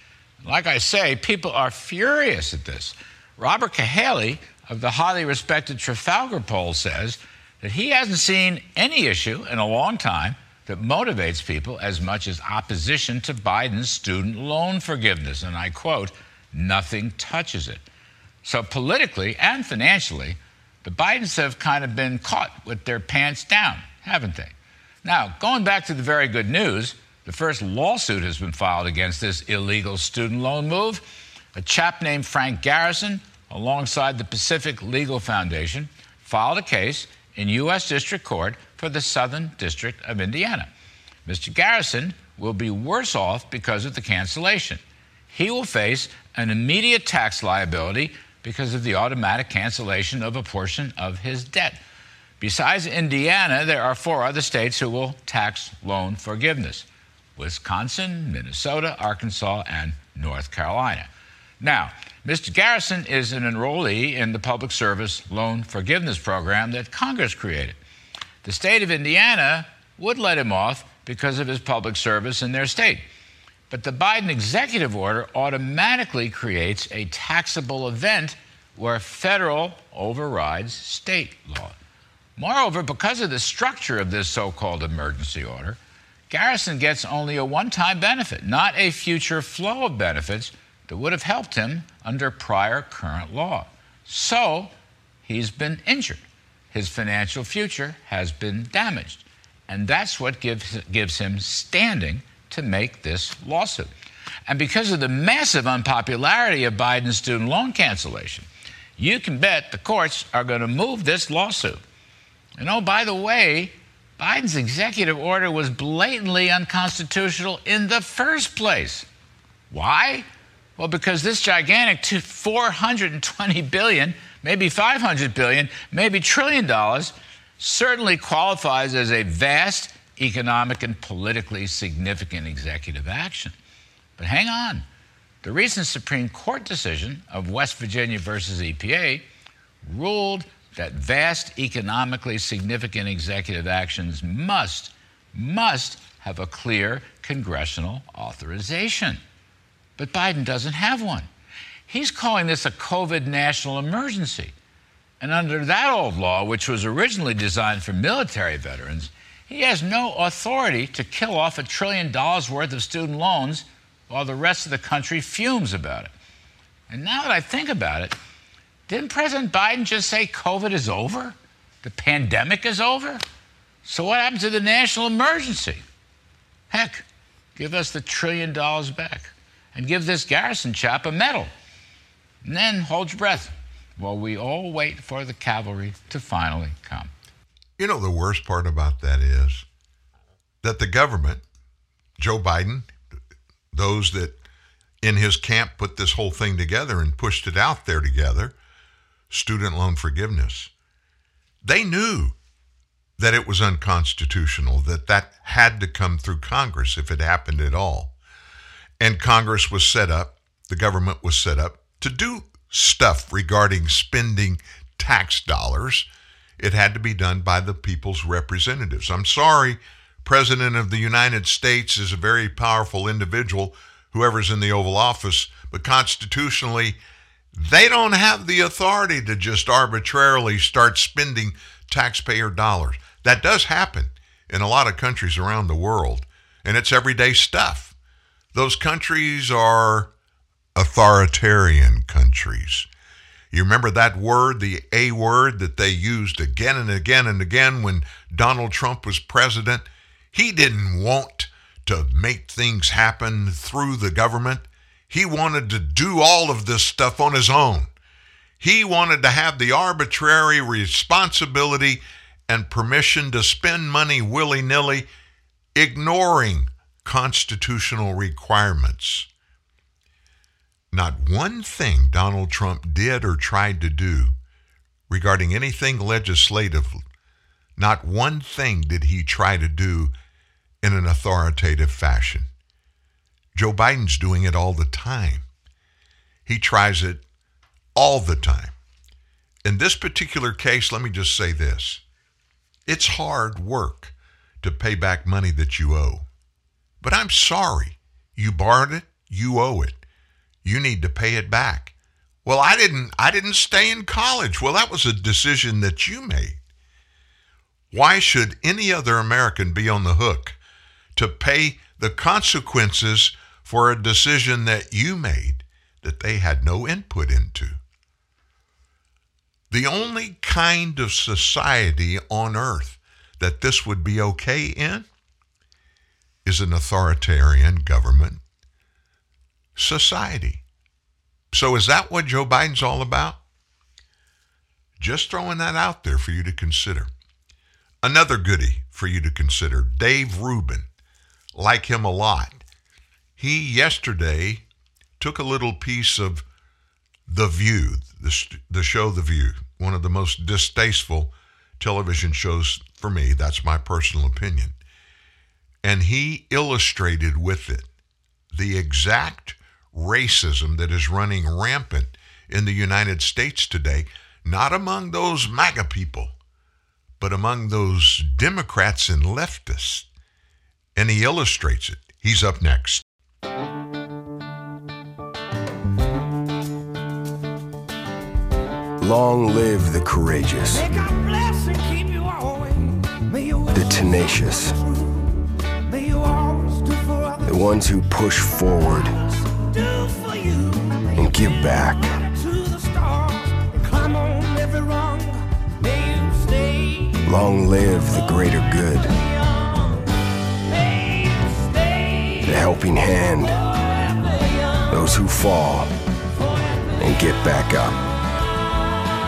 Like I say, people are furious at this. Robert Cahaly of the highly respected Trafalgar poll says that he hasn't seen any issue in a long time that motivates people as much as opposition to Biden's student loan forgiveness. And I quote, nothing touches it. So, politically and financially, the Bidens have kind of been caught with their pants down, haven't they? Now, going back to the very good news, the first lawsuit has been filed against this illegal student loan move. A chap named Frank Garrison, alongside the Pacific Legal Foundation, filed a case in U.S. District Court for the Southern District of Indiana. Mr. Garrison will be worse off because of the cancellation. He will face an immediate tax liability because of the automatic cancellation of a portion of his debt. Besides Indiana, there are four other states who will tax loan forgiveness Wisconsin, Minnesota, Arkansas, and North Carolina. Now, Mr. Garrison is an enrollee in the Public Service Loan Forgiveness Program that Congress created. The state of Indiana would let him off because of his public service in their state. But the Biden executive order automatically creates a taxable event where federal overrides state law. Moreover, because of the structure of this so called emergency order, Garrison gets only a one time benefit, not a future flow of benefits that would have helped him under prior current law. So he's been injured. His financial future has been damaged. And that's what gives, gives him standing to make this lawsuit. And because of the massive unpopularity of Biden's student loan cancellation, you can bet the courts are going to move this lawsuit. And oh, by the way, Biden's executive order was blatantly unconstitutional in the first place. Why? Well, because this gigantic 420 billion, maybe 500 billion, maybe trillion dollars certainly qualifies as a vast economic and politically significant executive action. But hang on. The recent Supreme Court decision of West Virginia versus EPA ruled that vast economically significant executive actions must must have a clear congressional authorization. But Biden doesn't have one. He's calling this a COVID national emergency. And under that old law, which was originally designed for military veterans, he has no authority to kill off a trillion dollars worth of student loans while the rest of the country fumes about it. And now that I think about it, didn't President Biden just say COVID is over? The pandemic is over? So what happened to the national emergency? Heck, give us the trillion dollars back and give this Garrison chap a medal. And then hold your breath while we all wait for the cavalry to finally come. You know, the worst part about that is that the government, Joe Biden, those that in his camp put this whole thing together and pushed it out there together, student loan forgiveness, they knew that it was unconstitutional, that that had to come through Congress if it happened at all. And Congress was set up, the government was set up to do stuff regarding spending tax dollars. It had to be done by the people's representatives. I'm sorry, President of the United States is a very powerful individual, whoever's in the Oval Office, but constitutionally, they don't have the authority to just arbitrarily start spending taxpayer dollars. That does happen in a lot of countries around the world, and it's everyday stuff. Those countries are authoritarian countries. You remember that word, the A word that they used again and again and again when Donald Trump was president? He didn't want to make things happen through the government. He wanted to do all of this stuff on his own. He wanted to have the arbitrary responsibility and permission to spend money willy nilly, ignoring constitutional requirements. Not one thing Donald Trump did or tried to do regarding anything legislative, not one thing did he try to do in an authoritative fashion. Joe Biden's doing it all the time. He tries it all the time. In this particular case, let me just say this it's hard work to pay back money that you owe. But I'm sorry. You borrowed it, you owe it. You need to pay it back. Well, I didn't I didn't stay in college. Well, that was a decision that you made. Why should any other American be on the hook to pay the consequences for a decision that you made that they had no input into? The only kind of society on earth that this would be okay in is an authoritarian government society. So, is that what Joe Biden's all about? Just throwing that out there for you to consider. Another goody for you to consider Dave Rubin. Like him a lot. He yesterday took a little piece of The View, the, the show The View, one of the most distasteful television shows for me. That's my personal opinion. And he illustrated with it the exact racism that is running rampant in the United States today, not among those MAGA people, but among those Democrats and leftists. And he illustrates it. He's up next. Long live the courageous, the tenacious, the ones who push forward and give back. Long live the greater good, the helping hand, those who fall and get back up.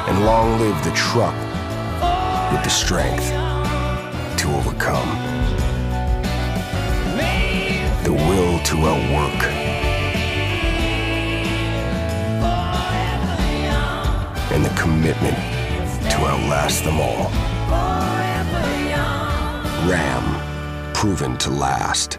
And long live the truck with the strength to overcome, to outwork. and the commitment to outlast them all. Ram, proven to last.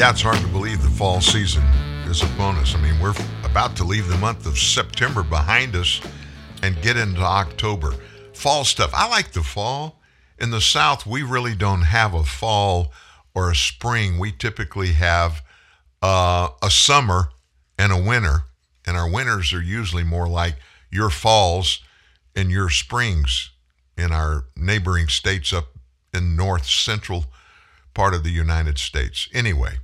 Yeah, it's hard to believe the fall season is upon us. I mean, we're about to leave the month of September behind us and get into October. Fall stuff. I like the fall. In the South, we really don't have a fall or a spring. We typically have uh, a summer and a winter, and our winters are usually more like your falls and your springs in our neighboring states up in north central part of the United States. Anyway,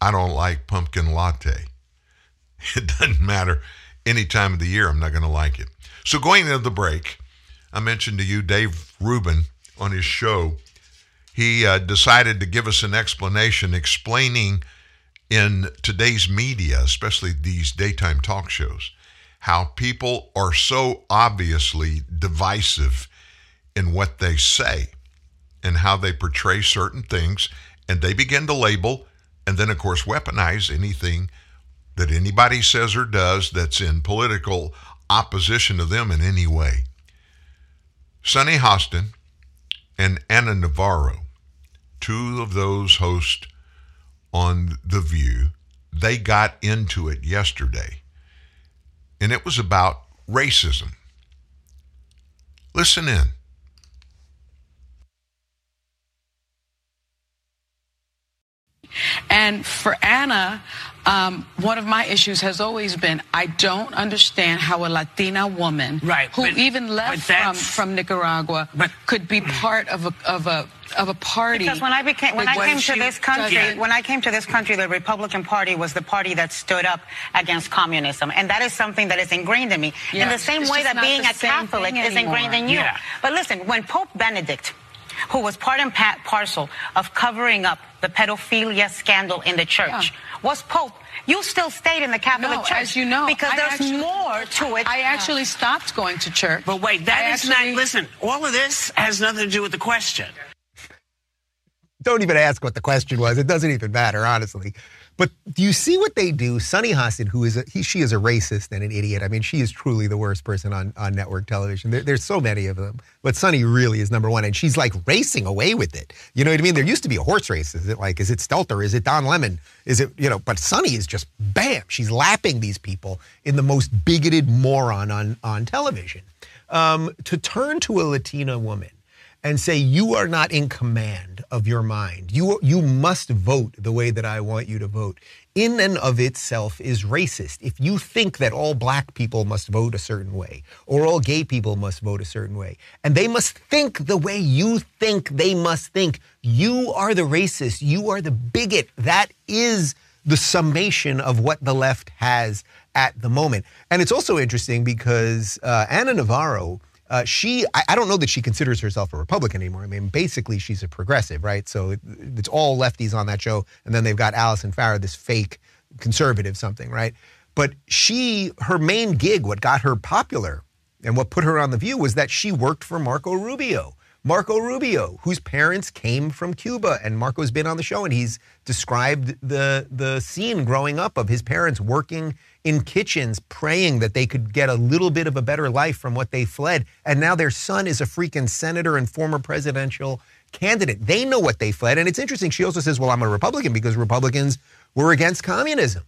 I don't like pumpkin latte. <laughs> It doesn't matter any time of the year, I'm not going to like it. So, going into the break, I mentioned to you Dave Rubin on his show. He uh, decided to give us an explanation explaining in today's media, especially these daytime talk shows, how people are so obviously divisive in what they say and how they portray certain things, and they begin to label and then, of course, weaponize anything that anybody says or does that's in political opposition to them in any way. Sunny Hostin and Ana Navarro, two of those hosts on The View, they got into it yesterday. And it was about racism. Listen in. And for Ana, um, one of my issues has always been I don't understand how a Latina woman Right, who but- even left from, from Nicaragua could be part of a of a of a party. Because when I became when I came to this country, doesn't- when I came to this country, the Republican Party was the party that stood up against communism, and that is something that is ingrained in me. in the same It's way that being a Catholic thing is ingrained in you. Yeah. But listen, when Pope Benedict, who was part and pa- parcel of covering up the pedophilia scandal in the church, was Pope. You still stayed in the Catholic No, Church, as you know, because I there's actually- more to it. I actually stopped going to church. But wait, that I is actually- not. Listen, all of this has nothing to do with the question. Don't even ask what the question was. It doesn't even matter, honestly. But do you see what they do? Sunny Hostin, who is a, he, she is a racist and an idiot. I mean, she is truly the worst person on, on network television. There, there's so many of them, but Sunny really is number one, and she's like racing away with it. You know what I mean? There used to be a horse race. Is it like, is it Stelter? Is it Don Lemon? Is it you know? But Sunny is just bam. She's lapping these people in the most bigoted moron on on television. Um, to turn to a Latina woman and say you are not in command of your mind. You you must vote the way that I want you to vote. In and of itself is racist. If you think that all black people must vote a certain way or all gay people must vote a certain way and they must think the way you think they must think, you are the racist. You are the bigot. That is the summation of what the left has at the moment. And it's also interesting because uh, Ana Navarro, uh, she, I, I don't know that she considers herself a Republican anymore. I mean, basically, she's a progressive, right? So it, it's all lefties on that show. And then they've got Alyssa Farah, this fake conservative something, right? But she, her main gig, what got her popular and what put her on the view was that she worked for Marco Rubio. Marco Rubio, whose parents came from Cuba, and Marco's been on the show, and he's described the the scene growing up of his parents working in kitchens, praying that they could get a little bit of a better life from what they fled, and now their son is a freaking senator and former presidential candidate. They know what they fled. And it's interesting. She also says, well, I'm a Republican because Republicans were against communism.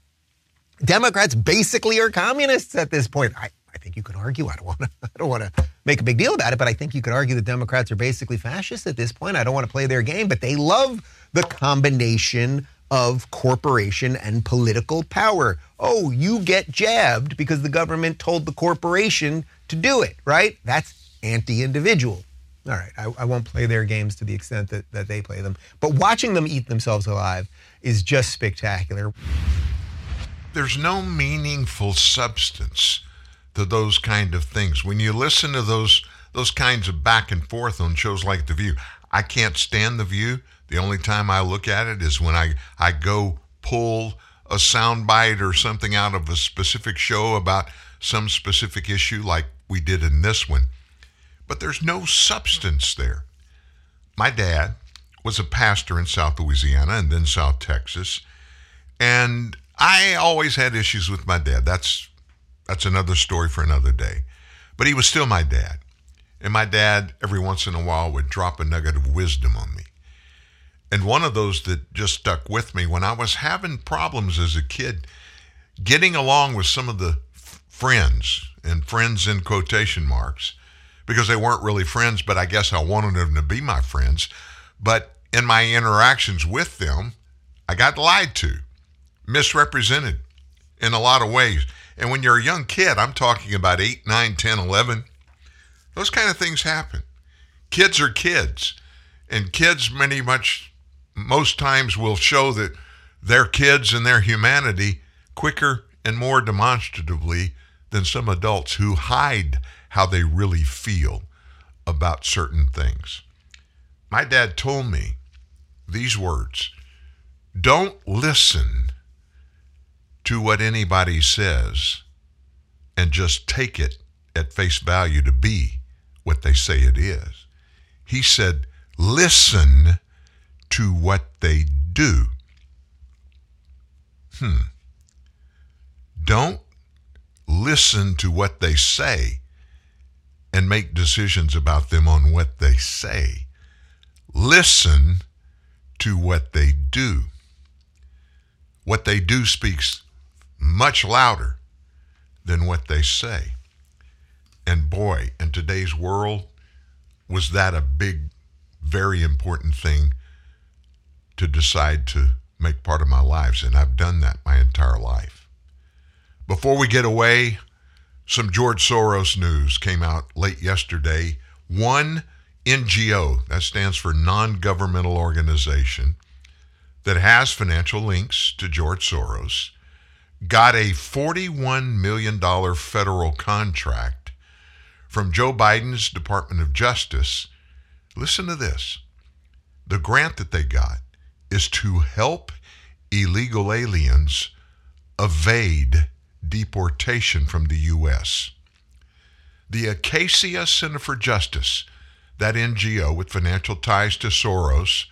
Democrats basically are communists at this point. I, think you could argue. I don't want to. <laughs> I don't want to make a big deal about it, but I think you could argue that Democrats are basically fascists at this point. I don't want to play their game, but they love the combination of corporation and political power. Oh, you get jabbed because the government told the corporation to do it, right? That's anti-individual. All right, I, I won't play their games to the extent that, that they play them, but watching them eat themselves alive is just spectacular. There's no meaningful substance to those kind of things. When you listen to those those kinds of back and forth on shows like The View, I can't stand The View. The only time I look at it is when I, I go pull a soundbite or something out of a specific show about some specific issue like we did in this one. But there's no substance there. My dad was a pastor in South Louisiana and then South Texas. And I always had issues with my dad. That's that's another story for another day. But he was still my dad. And my dad, every once in a while, would drop a nugget of wisdom on me. And one of those that just stuck with me when I was having problems as a kid, getting along with some of the f- friends, and friends in quotation marks, because they weren't really friends, but I guess I wanted them to be my friends. But in my interactions with them, I got lied to, misrepresented in a lot of ways. And when you're a young kid, I'm talking about 8, 9, 10, 11, those kind of things happen. Kids are kids. And kids, many much, most times, will show that they're kids and their humanity quicker and more demonstratively than some adults who hide how they really feel about certain things. My dad told me these words Don't listen to what anybody says and just take it at face value to be what they say it is. He said, listen to what they do. Hmm. Don't listen to what they say and make decisions about them on what they say. Listen to what they do. What they do speaks much louder than what they say. And boy, in today's world, was that a big, very important thing to decide to make part of my lives. And I've done that my entire life. Before we get away, some George Soros news came out late yesterday. One NGO, that stands for non governmental organization, that has financial links to George Soros, got a $41 million federal contract from Joe Biden's Department of Justice. Listen to this. The grant that they got is to help illegal aliens evade deportation from the U.S. The Acacia Center for Justice, that NGO with financial ties to Soros,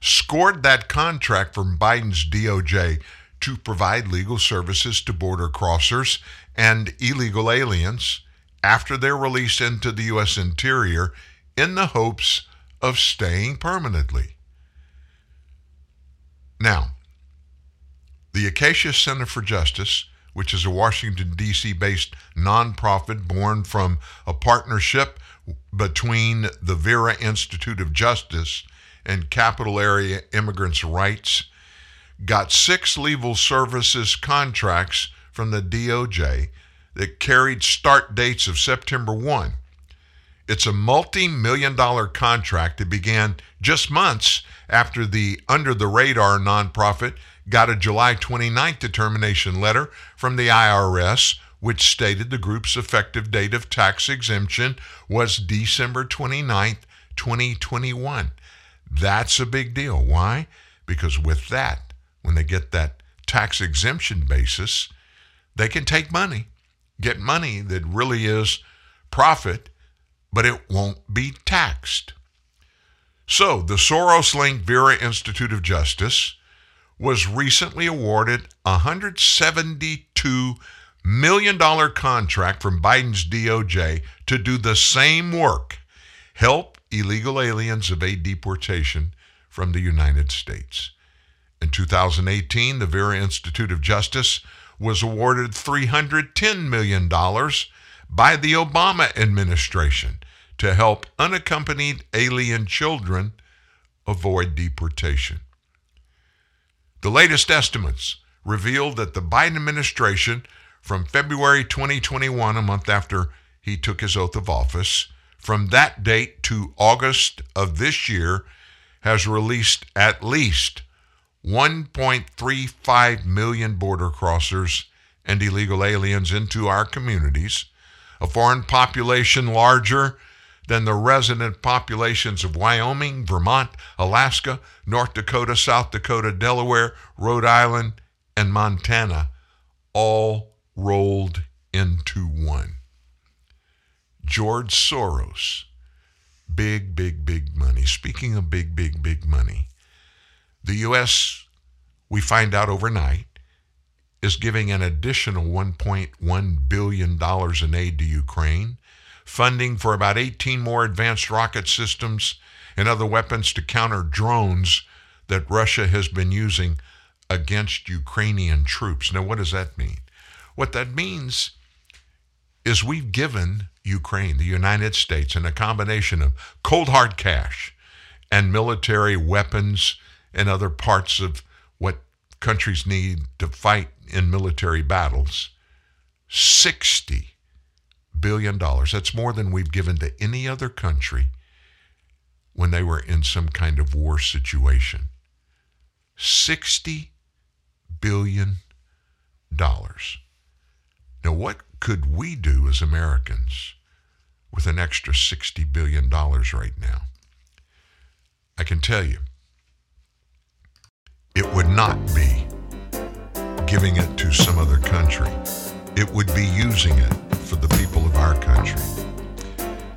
scored that contract from Biden's DOJ to provide legal services to border crossers and illegal aliens after they're released into the U.S. interior in the hopes of staying permanently. Now, the Acacia Center for Justice, which is a Washington, D.C. based nonprofit born from a partnership between the Vera Institute of Justice and Capital Area Immigrants' Rights, got six legal services contracts from the DOJ that carried start dates of September 1. It's a multi million dollar contract that began just months after the Under the Radar nonprofit got a July 29th determination letter from the IRS, which stated the group's effective date of tax exemption was December 29th, 2021. That's a big deal. Why? Because with that, when they get that tax exemption basis, they can take money, get money that really is profit, but it won't be taxed. So, the Soros linked Vera Institute of Justice was recently awarded a $172 million contract from Biden's DOJ to do the same work help illegal aliens evade deportation from the United States. In 2018, the Vera Institute of Justice was awarded $310 million by the Obama administration to help unaccompanied alien children avoid deportation. The latest estimates revealed that the Biden administration, from February 2021, a month after he took his oath of office, from that date to August of this year, has released at least 1.35 million border crossers and illegal aliens into our communities, a foreign population larger than the resident populations of Wyoming, Vermont, Alaska, North Dakota, South Dakota, Delaware, Rhode Island, and Montana, all rolled into one. George Soros, big, big, big money. Speaking of big, big, big money, the U.S., we find out overnight, is giving an additional $1.1 billion in aid to Ukraine, funding for about 18 more advanced rocket systems and other weapons to counter drones that Russia has been using against Ukrainian troops. Now, what does that mean? What that means is we've given Ukraine, the United States, in a combination of cold hard cash and military weapons and other parts of what countries need to fight in military battles, $60 billion. That's more than we've given to any other country when they were in some kind of war situation. $60 billion. Now, what could we do as Americans with an extra $60 billion right now? I can tell you, it would not be giving it to some other country. It would be using it for the people of our country.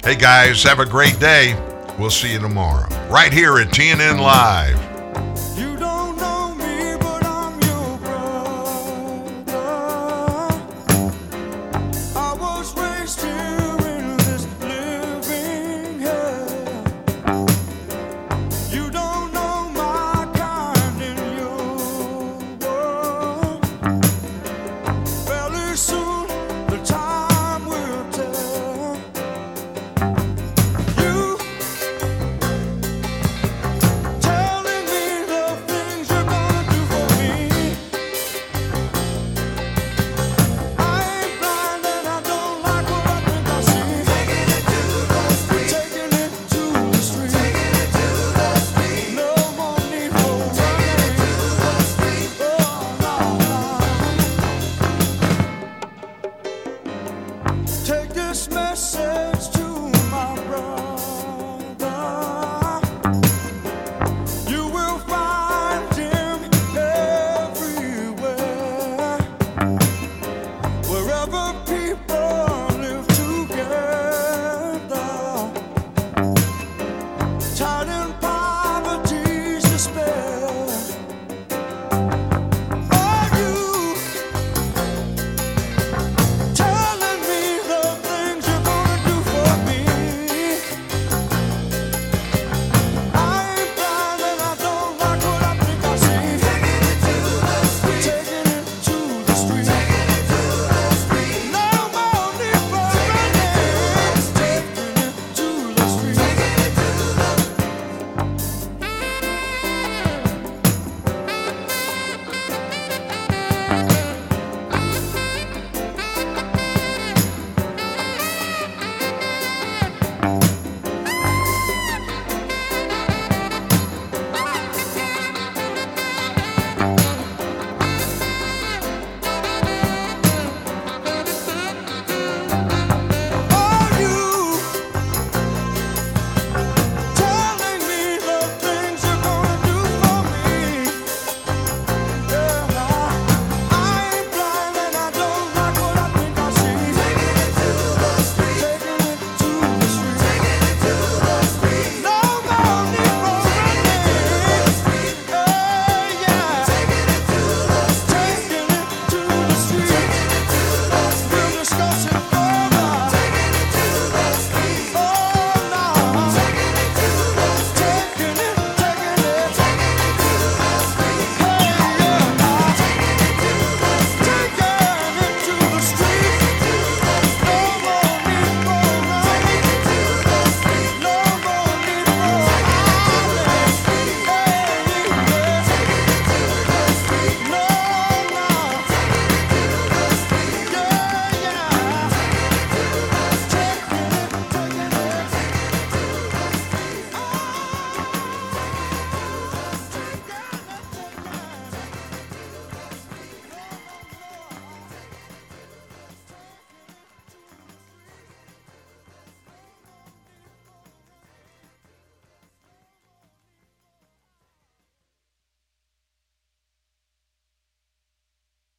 Hey guys, have a great day. We'll see you tomorrow, right here at TNN Live.